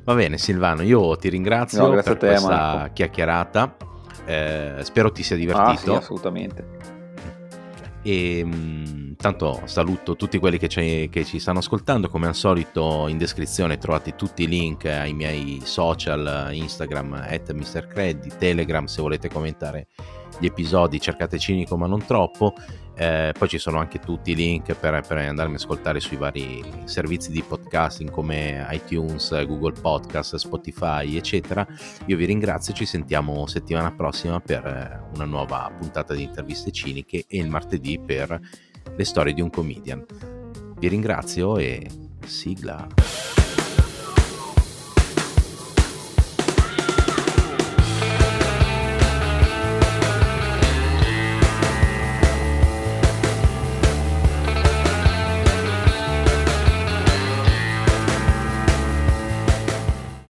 Va bene Silvano, io ti ringrazio no, per te, questa Marco. chiacchierata. Eh, spero ti sia divertito. Ah, sì, assolutamente. E mm, tanto saluto tutti quelli che ci, che ci, stanno ascoltando. Come al solito, in descrizione trovate tutti i link ai miei social: Instagram, at MrCreddy, Telegram se volete commentare gli episodi, cercate cinico ma non troppo. Eh, poi ci sono anche tutti i link per, per, andarmi a ascoltare sui vari servizi di podcasting come iTunes, Google Podcast, Spotify, eccetera. Io vi ringrazio, ci sentiamo settimana prossima per una nuova puntata di interviste ciniche e il martedì per le storie di un comedian. Vi ringrazio e sigla.